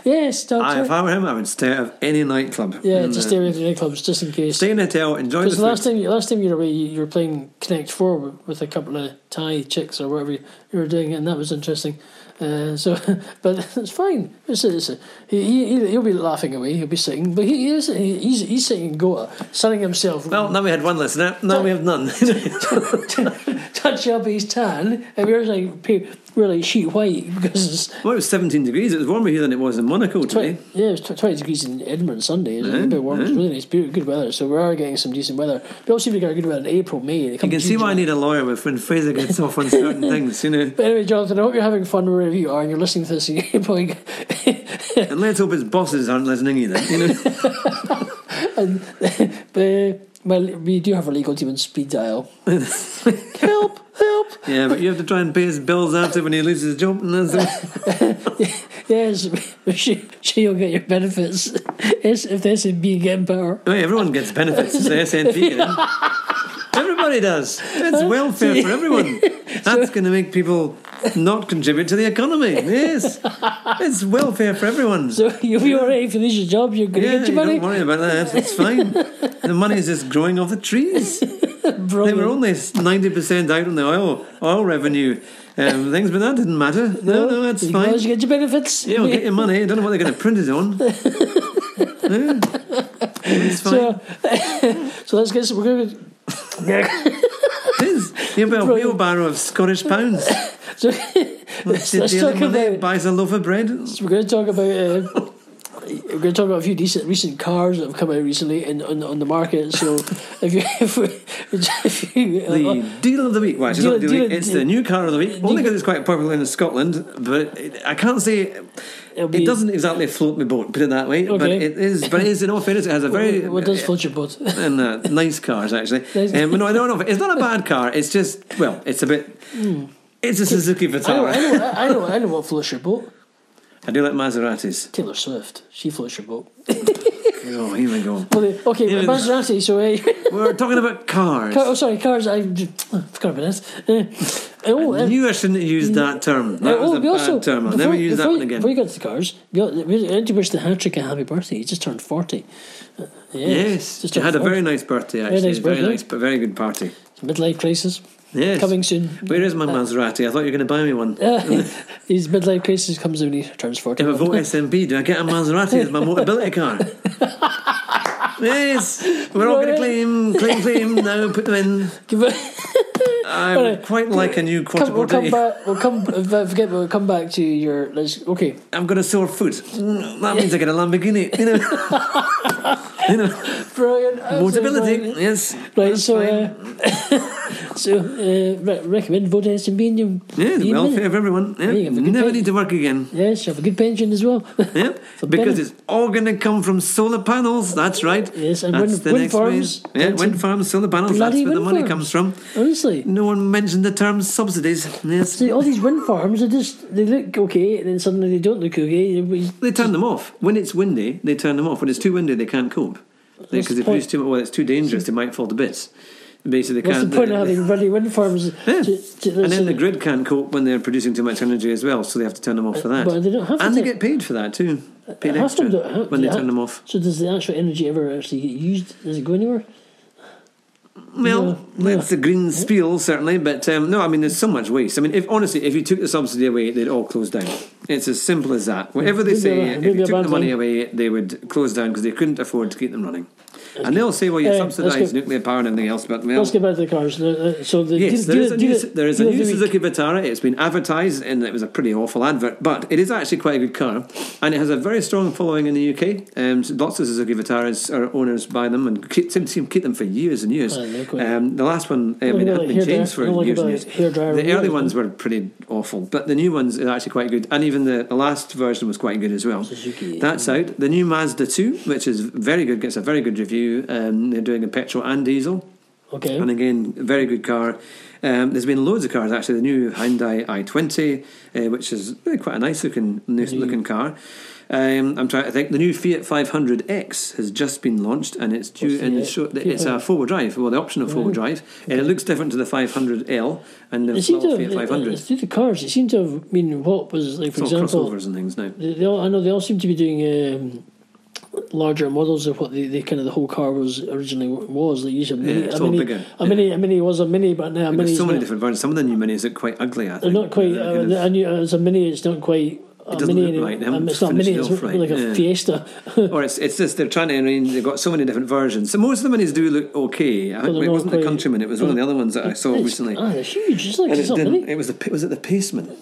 yes, I, Doctor. if I were him, I would stay out of any nightclub. yeah, And, just uh, stay away from the clubs just in case. Stay in a hotel, enjoy the Because last time, you- last time you were away, you, were playing Connect Four with- with a couple of Thai chicks or whatever you were doing, and that was interesting. Uh, so, [LAUGHS] but it's fine. It's, it's, he, he he'll be laughing away. He'll be sitting, but he is he, he's he's sitting in Goa, sunning himself, well, now we had one listener, now we have none. [LAUGHS] touch up his tan, and we're like like sheet white because it's well, it was 17 degrees. It was warmer here than it was in Monaco today. 20, yeah, it was 20 degrees in Edinburgh on Sunday. It's a bit warm. It's really nice, beautiful, good weather. So we are getting some decent weather. We also get good weather in April, May. You can see why I need a lawyer with when Fraser gets off on certain [LAUGHS] things, you know. But anyway, Jonathan, I hope you're having fun wherever you are and you're listening to this and you're probably. And let's hope his bosses aren't listening either, you know. [LAUGHS] [LAUGHS] but, uh, well, we do have a legal team on speed dial. [LAUGHS] help, help. yeah, but you have to try and pay his bills after when he loses his job. And that's [LAUGHS] Yes, sure you'll get your benefits Yes, if the SNP get in power. Hey, everyone gets benefits. It's the [LAUGHS] SNP. Everybody does. It's welfare for everyone. That's going to make people not contribute to the economy. Yes, [LAUGHS] it's welfare for everyone. So you'll be alright if you lose your job, you're going to get your money. don't worry about that. It's fine. The money is just growing off the trees. [LAUGHS] They were only ninety percent out on the oil oil revenue um, things, but that didn't matter. No, no, that's you fine. You get your benefits. Yeah, we'll get your money. I don't know what they're going to print it on. [LAUGHS] Yeah. It's fine. So, so let's get. We're going to. It is. You have a wheelbarrow of Scottish pounds. [LAUGHS] So, Let's let's talk about. buys a loaf of bread. We're going to talk about. Uh, we're going to talk about a few decent recent cars that have come out recently in, on, on the market. So [LAUGHS] if you if, we, if you The deal of the week. Well, it's Deal- deal, week, it's the new car of the week. Only because it's quite popular in Scotland, but it, I can't say be- it doesn't exactly float my boat. Put it that way. But it is. But it is. In all fairness, it has a very what does float your boat? [LAUGHS] and uh, nice cars actually. [LAUGHS] Nice. Um, no, no, no. It's not a bad car. It's just well, it's a bit. It's a Suzuki I know, I Vitara. know, I know, I know what floats your boat. I do like Maseratis. Taylor Swift, she floats your boat. [LAUGHS] Oh, here we go. Okay, Yeah, Maserati. So, uh, [LAUGHS] We're talking about cars. car, oh, sorry, cars. I, I forgot about this. Uh, Oh, I knew I shouldn't have used that term. That Uh, was oh, a bad also- term. I'll before- never use that one again. Before you got to the cars, we got, had to wish the Hattrick a happy birthday. He just turned 40. Uh, yeah, Yes, just you had a very nice birthday. Actually, nice very nice, but very good party. Midlife crisis. Yes, Coming soon. Where is my uh, Maserati? I thought you were going to buy me one. [LAUGHS] His midlife crisis comes when he turns 40. If I vote SNP, do I get a Maserati as my mobility car? [LAUGHS] yes, we're all going to claim, claim, claim. Now put them in. [LAUGHS] Give it- I All would right. quite like a new come, we'll come back. We'll come. If forget, we'll come back to your. Okay. I'm gonna sore foot. That means I get a Lamborghini. You know, [LAUGHS] you know, Brilliant. Motability. brilliant. Yes. Right. So. Uh, [LAUGHS] so uh, re- recommend vote SNP and you. yeah, the welfare of everyone. Yeah. you have a good Never pay. need to work again. Yes, you have a good pension as well. [LAUGHS] Yeah, because better. it's all going to come from solar panels. That's right. Yes, and that's wind- the wind next farms. way. Yeah, wind farms, solar panels. That's where the money farms. comes from. Honestly. No one mentioned the term subsidies. Yes, See, all these wind farms, they just they look okay, and then suddenly they don't look okay. They turn them off when it's windy. They turn them off when it's too windy. They can't cope because the they produce too much. Well, it's too dangerous. They might fall to bits. Basically, they What's the point they- of having bloody wind farms? Yeah. To, to, and then the grid can't cope when they're producing too much energy as well, so they have to turn them off for that. But they don't have to and they get paid for that too. Paid extra how- when they turn them off. So does the actual energy ever actually get used? Does it go anywhere? Well, it's a green spiel certainly, but um, no, I mean there's so much waste. I mean, if honestly, if you took the subsidy away, they'd all close down. It's as simple as that. Whatever they Would be a- say, if you took the money away, they would close down because they couldn't afford to keep them running. And they'll say, well, you Uh, subsidise nuclear power and everything else, but well, Let's get back to the cars. So the Yes, deal- there is deal- a new, there is a new. Suzuki Vitara. It's been advertised, and it was a pretty awful advert, but it is actually quite a good car, and it has a very strong following in the UK. Um, lots of Suzuki Vitaras are owners buy them and keep, seem to keep them for years and years. Um, the last one, I mean, it hadn't been changed for I don't like years and years. The early ones were pretty awful, but the new ones are actually quite good, and even the, the last version was quite good as well. Suzuki. That's out. The new Mazda 2, which is very good, gets a very good review. Um, they're doing a petrol and diesel. Okay. And again, very good car. Um, there's been loads of cars actually. The new Hyundai i20, uh, which is really quite a nice looking, nice looking car. Um, I'm trying to think. The new Fiat 500X has just been launched, and it's due. What's the, And uh, it's, show, Fiat it's a four-wheel drive. Well, the option of four-wheel drive, and it looks different to the 500L and the It little have, Fiat 500. uh, through the cars, it seemed to have been what was like, for It's example, crossovers and things now. they, they all, I know they all seem to be doing um, larger models of what the, the kind of the whole car was originally was. Like you said, mini, it's a all mini, bigger, a mini, a mini was a mini, but now a mini There's so many different versions. Some of the new minis are quite ugly. I think they're not quite. Uh, kind of- I knew it's a mini. It's not quite. A doesn't mini look right. They haven't um, it's not mini. it It's right, like a yeah. Fiesta. [LAUGHS] or it's it's just they're trying to arrange. They've got so many different versions. So most of the minis do look okay. I, they're it wasn't the Countryman. It was one of the other ones that I saw recently. Ah, they're huge. It's like And it's it not didn't. mini. It was the was it the Paceman,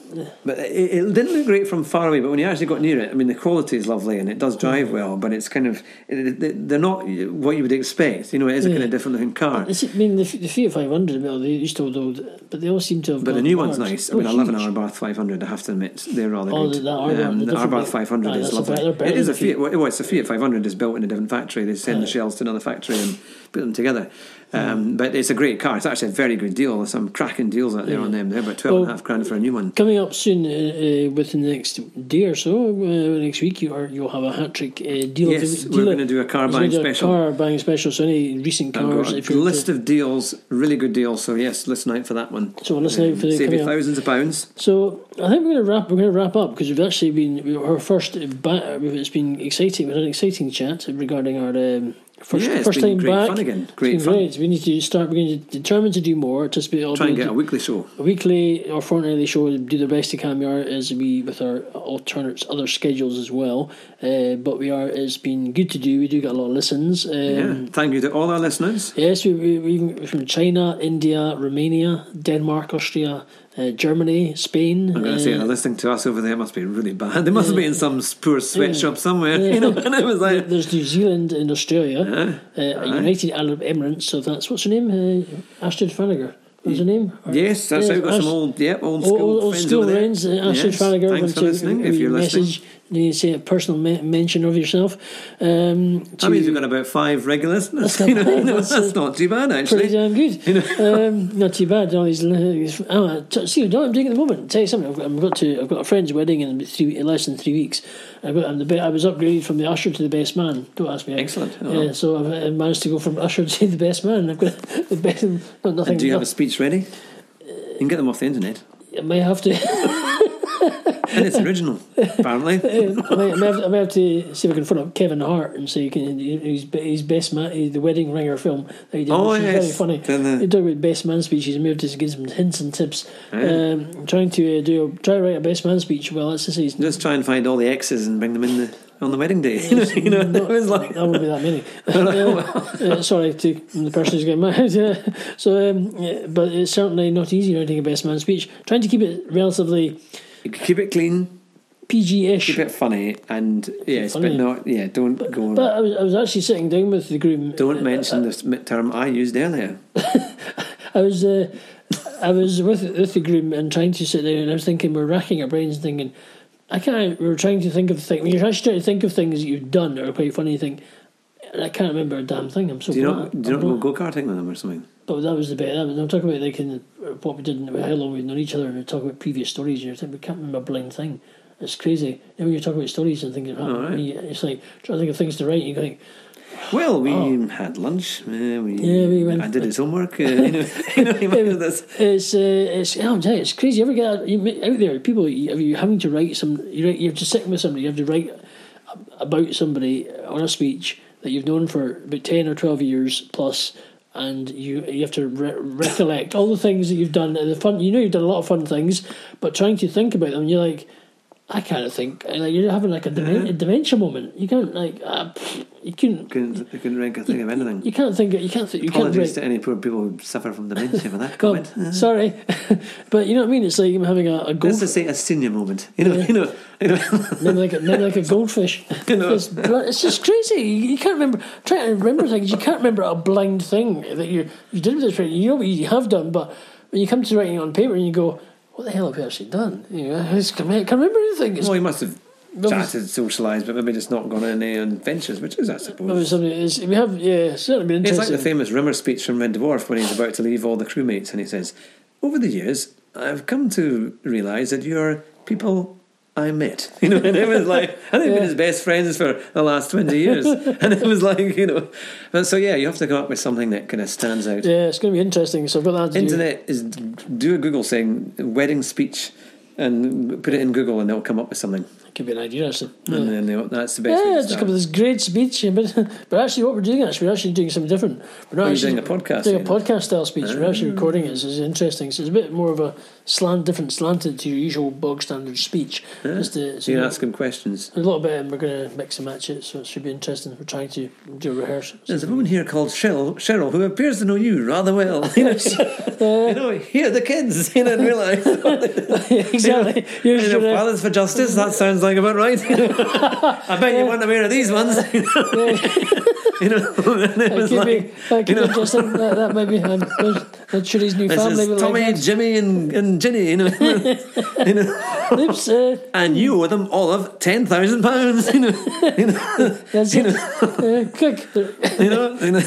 but it, it didn't look great from far away. But when you actually got near it, I mean, the quality is lovely and it does drive well. But it's kind of it, it- they're not what you would expect. You know, it is a kind of different looking car. It's, I mean, the, the Fiat 500, well, they used to, though, but they all seem to have. But the new one's nice. I Oh, mean, I love an. Abarth 500. I have to admit, they're rather Oh, good. the- Abarth, um, the the different 500 Aye, is lovely. it is a Fiat. Well, it's a Fiat 500 is built in a different factory. They send the shells to another factory and put them together. Um, but it's a great car. It's actually a very good deal. There's some cracking deals out there on them. They're about 12 and a half grand for a new one. Coming up soon, uh, uh, within the next day or so, uh, next week, you are, you'll have a Hattrick uh, deal. Yes, we're gonna do a car buying do a special. Car buying special. So any recent I've cars, got if a list of deals, really good deals. So yes, listen out for that one. So listen out for the Save you coming up. thousands of pounds. So I think we're going to wrap. We're going to wrap up because we've actually been our first. It's been exciting. We had an exciting chat regarding our um, first Yeah, first time great back. fun again. Great fun. great. We need to start. We're going to determine to do more. To be Try and get a weekly show. a weekly or fortnightly show. Do the best to can we are as we with our alternates, other schedules as well. Uh, but we are. It's been good to do. We do get a lot of listens. Um, Yeah. Thank you to all our listeners. Yes, we, we, we from China, India, Romania, Denmark, Austria, uh, Germany, Spain. I'm going to say, uh, they're listening to us over there must be really bad. They must have been in some poor sweatshop somewhere, [LAUGHS] you know. And it was like, There's New Zealand and Australia, uh, United Arab Emirates. So that's what's her name? Uh, Astrid Faniger. What's her name? Or- yes, that's Yeah, how we've got some old, yeah, old school old, old friends school friends, uh, Astrid Yes, Faniger. Thanks for listening. If you're listening, message, you say a personal me- mention of yourself. Um, to- means we've got about five regular listeners. That's [LAUGHS] You not know, bad, that's, that's uh, not too bad Pretty actually. damn good. [LAUGHS] um, not too bad. All these, these oh, t- see what I'm doing at the moment. tell you something. I've got, I've got to. I've got a friend's wedding in three, in less than three weeks. I've got. I'm the. be- I was upgraded from the usher to the best man. Don't ask me. Excellent. Oh. Yeah, so I've uh, managed to go from usher [LAUGHS] to the best man. I've got the best. Not nothing. And do you have a speech ready? You can get them off the internet. I may have to. And it's original, apparently. [LAUGHS] I may, I, may have, I may have to see if I can phone up Kevin Hart and say, can he's best man, the Wedding Ringer film that he did, Oh, yes. very funny. The- He talked about best man speeches. Maybe just give some hints and tips. Um, trying to uh, do a, try to write a best man speech. Well, that's the season. Just try and find all the exes and bring them in the, on the wedding day. [LAUGHS] you know, know it was like. That won't be that many. [LAUGHS] Uh, uh, sorry to the person who's getting married. Yeah. So, um, yeah, but it's certainly not easy writing a best man speech. Trying to keep it relatively Keep it clean, PG-ish. keep it funny, and yes, Funny. but not yeah. Don't go. But I was, I was actually sitting down with the groom. don't mention the term I used earlier. [LAUGHS] I was uh, I was with with the groom and trying to sit down, and I was thinking we're racking our brains, and thinking I can't. We were trying to think of things. When you're actually trying to think of things that you've done that are quite funny, you think. And I can't remember a damn thing. I'm so Do you glad. not do you not go go karting with them or something? But that was the bit. That was, I'm talking about like in what we did and how long we've known each other, and we talk about previous stories. And you're thinking we can't remember a blind thing. It's crazy. And when you're talking about stories and things, oh, right. you- it's like trying to think of things to write. you're going. Well, we had lunch. Uh, we, Oh. Yeah, we went- I did his [LAUGHS] homework. Uh, [LAUGHS] you know, you know, you this. It's uh, it's oh, it's crazy. You ever get out, you, out there? People, you, are you having to write some? You write, you're just sitting with somebody. You have to write about somebody on a speech that you've known for about ten or twelve years plus, and you you have to re- recollect all the things that you've done. and The fun, you know, you've done a lot of fun things, but trying to think about them, you're like. I kind of think like you're having like a, demen- a dementia moment. You can't like uh, you couldn't Couldn't, I couldn't think of anything. you can't think you can't think you can't Apologies write, to any poor people who suffer from dementia for that [LAUGHS] comment. Uh, sorry, [LAUGHS] but you know what I mean. It's like I'm having a, a gold, Let's say a senior moment. You know, you know, you know. [LAUGHS] maybe like a, maybe like a goldfish. You know. It's, it's just crazy. You, you can't remember. Trying to remember things, you can't remember a blind thing that you you did with this. You know what you have done, but when you come to writing it on paper and you go, "What the hell have we actually done?" You know, I just can't can't remember anything. It's Well, he must have chatted, socialised, but maybe just not gone on any adventures, which is, I suppose. we have yeah, certainly been interesting. It's like the famous Rimmer speech from Red Dwarf when he's about to leave all the crewmates, and he says, "Over the years, I've come to realise that you're people I met." [LAUGHS] You know, and it was [LAUGHS] like I think we've been his best friends for the last twenty years, [LAUGHS] and it was like you know, but so yeah, you have to come up with something that kind of stands out. yeah, it's going to be interesting. So I've got that do. Internet is do a Google saying wedding speech. And put it in Google, and they'll come up with something. Could be an idea, actually. And then they'll, that's the best. Yeah, just come with this great speech, but but actually, what we're doing actually, we're actually doing something different. We're not Oh, actually doing a podcast, doing a yeah. podcast style speech. We're ah. actually recording it. So it's interesting. So it's a bit more of a slant, different slanted to your usual bog standard speech. Just to, So you ask him questions. a little bit, and we're going to mix and match it. So it should be interesting. We're trying to do a rehearsal. There's a woman here called Cheryl, Cheryl who appears to know you rather well. [LAUGHS] You know, [LAUGHS] you know here the kids. You know, in real life. [LAUGHS] exactly. Here's You know, uh, Fathers for Justice. That sounds like about right. I bet you weren't aware of these ones. [LAUGHS] you know, [LAUGHS] and it that was could like, be, that you know, interesting. That, that might be. I'm, not sure his new family will Tommy, like Jimmy, and, and Ginny. You know, [LAUGHS] you know. Oops, uh, and you owe them all of ten thousand pounds. You know, you know, that's it. Uh, quick. you know, you know.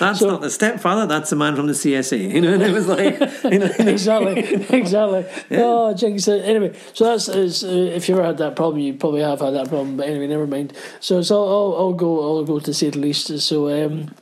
That's not the stepfather. That's the man from the CSA. [LAUGHS] You know, and it was like, you know, [LAUGHS] exactly, exactly. [LAUGHS] Oh, jinx. Anyway, so that's is, uh, if you ever had that problem, you probably have had that problem. But anyway, never mind. So it's all, I'll, I'll go. I'll go to say the least. So um,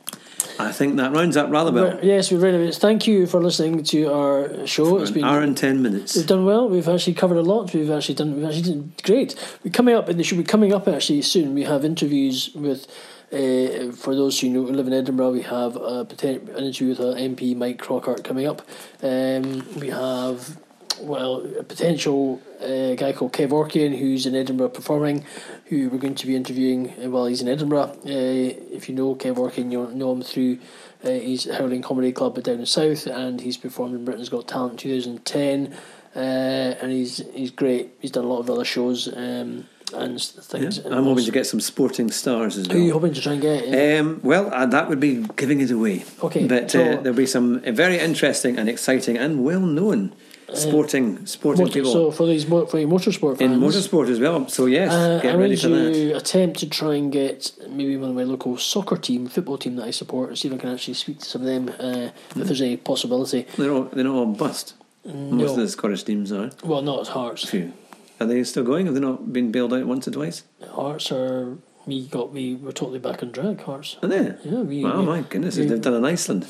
I think that rounds up rather well. we're- yes, we've read it. Thank you for listening to our show. It's An been hour and ten minutes. We've done well. We've actually covered a lot. We've actually done. We've actually done great. We're coming up, and they should be coming up actually soon. We have interviews with. Uh, for those who know live in Edinburgh, we have a an interview with MP Mike Crockart coming up. Um, we have well a potential uh, guy called Kev Orkian who's in Edinburgh performing, who we're going to be interviewing while he's in Edinburgh. Uh, if you know Kev Orkian, you'll know him through uh, he's Howling Comedy Club down South, and he's performed in Britain's Got Talent 2010. Uh, and he's he's great. He's done a lot of other shows um, and things. Yeah, I'm hoping to get some sporting stars as Who are you hoping to try and get? in? Um, well, uh, that would be giving it away. Okay, but so- uh, there'll be some uh, very interesting and exciting and well-known sporting sporting Motor- people so for these mo- for your motorsport fans, in motorsport as well. So yes, Uh, get ready for that. to attempt to try and get maybe one of my local soccer team, football team that I support, and see if I can actually speak to some of them uh, if there's any possibility. They're all they're not all bust. Most of the Scottish teams are. Well, not as Hearts. Phew. Are they still going? Have they not been bailed out once or twice? Hearts are me got. We're totally back on drag. Hearts. Are they? Yeah, we. Oh we- my goodness, we- they've done in Iceland.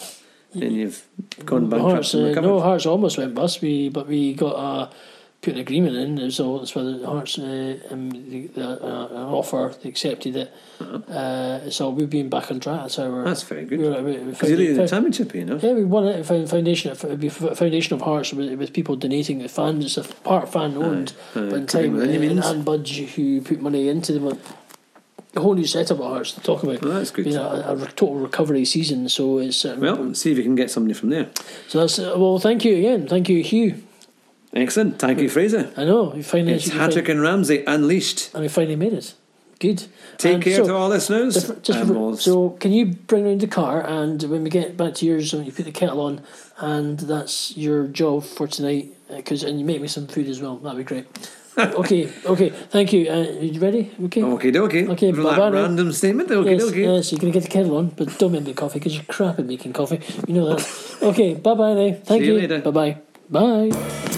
and you've gone bankrupt Hearts, uh, no, Hearts almost went bust. We but we got a put an agreement in, so that's why the Hearts uh, um, the, the, uh, an offer they accepted it. uh so we've been back on track. That's. Uh-huh. That's very good. we're- we- we Because you're the championship, you know. Yeah, we won it. Found Foundation, it'd be f- Foundation of Hearts with, with people donating. The fans, it's a part fan owned, aye, but in time, any and means. Budge who put money into them. A whole new setup at Hearts to talk about. Well, that's good. Been a, a total recovery season, so it's uh, Well, see if you can get somebody from there. so that's uh, well. Thank you again. Thank you, Hugh. Excellent. Thank you, Fraser. I know you finally. It's Hattrick fin- and Ramsey unleashed. and we finally made it. Good. Take care so, to all listeners. Just, just before- so, can you bring around the car and when we get back to yours, when you put the kettle on, and that's your job for tonight, because and you make me some food as well. That'd be great. [LAUGHS] okay, okay. Thank you. Uh, you ready? Okay. Okay, dokie. Okay, From that now. random statement. Okie Yes, dokie. yes, you're gonna get the kettle on, but don't make me coffee because you're crap at making coffee. You know that. [LAUGHS] okay, bye bye now. Thank See you you. later. Bye bye. Bye.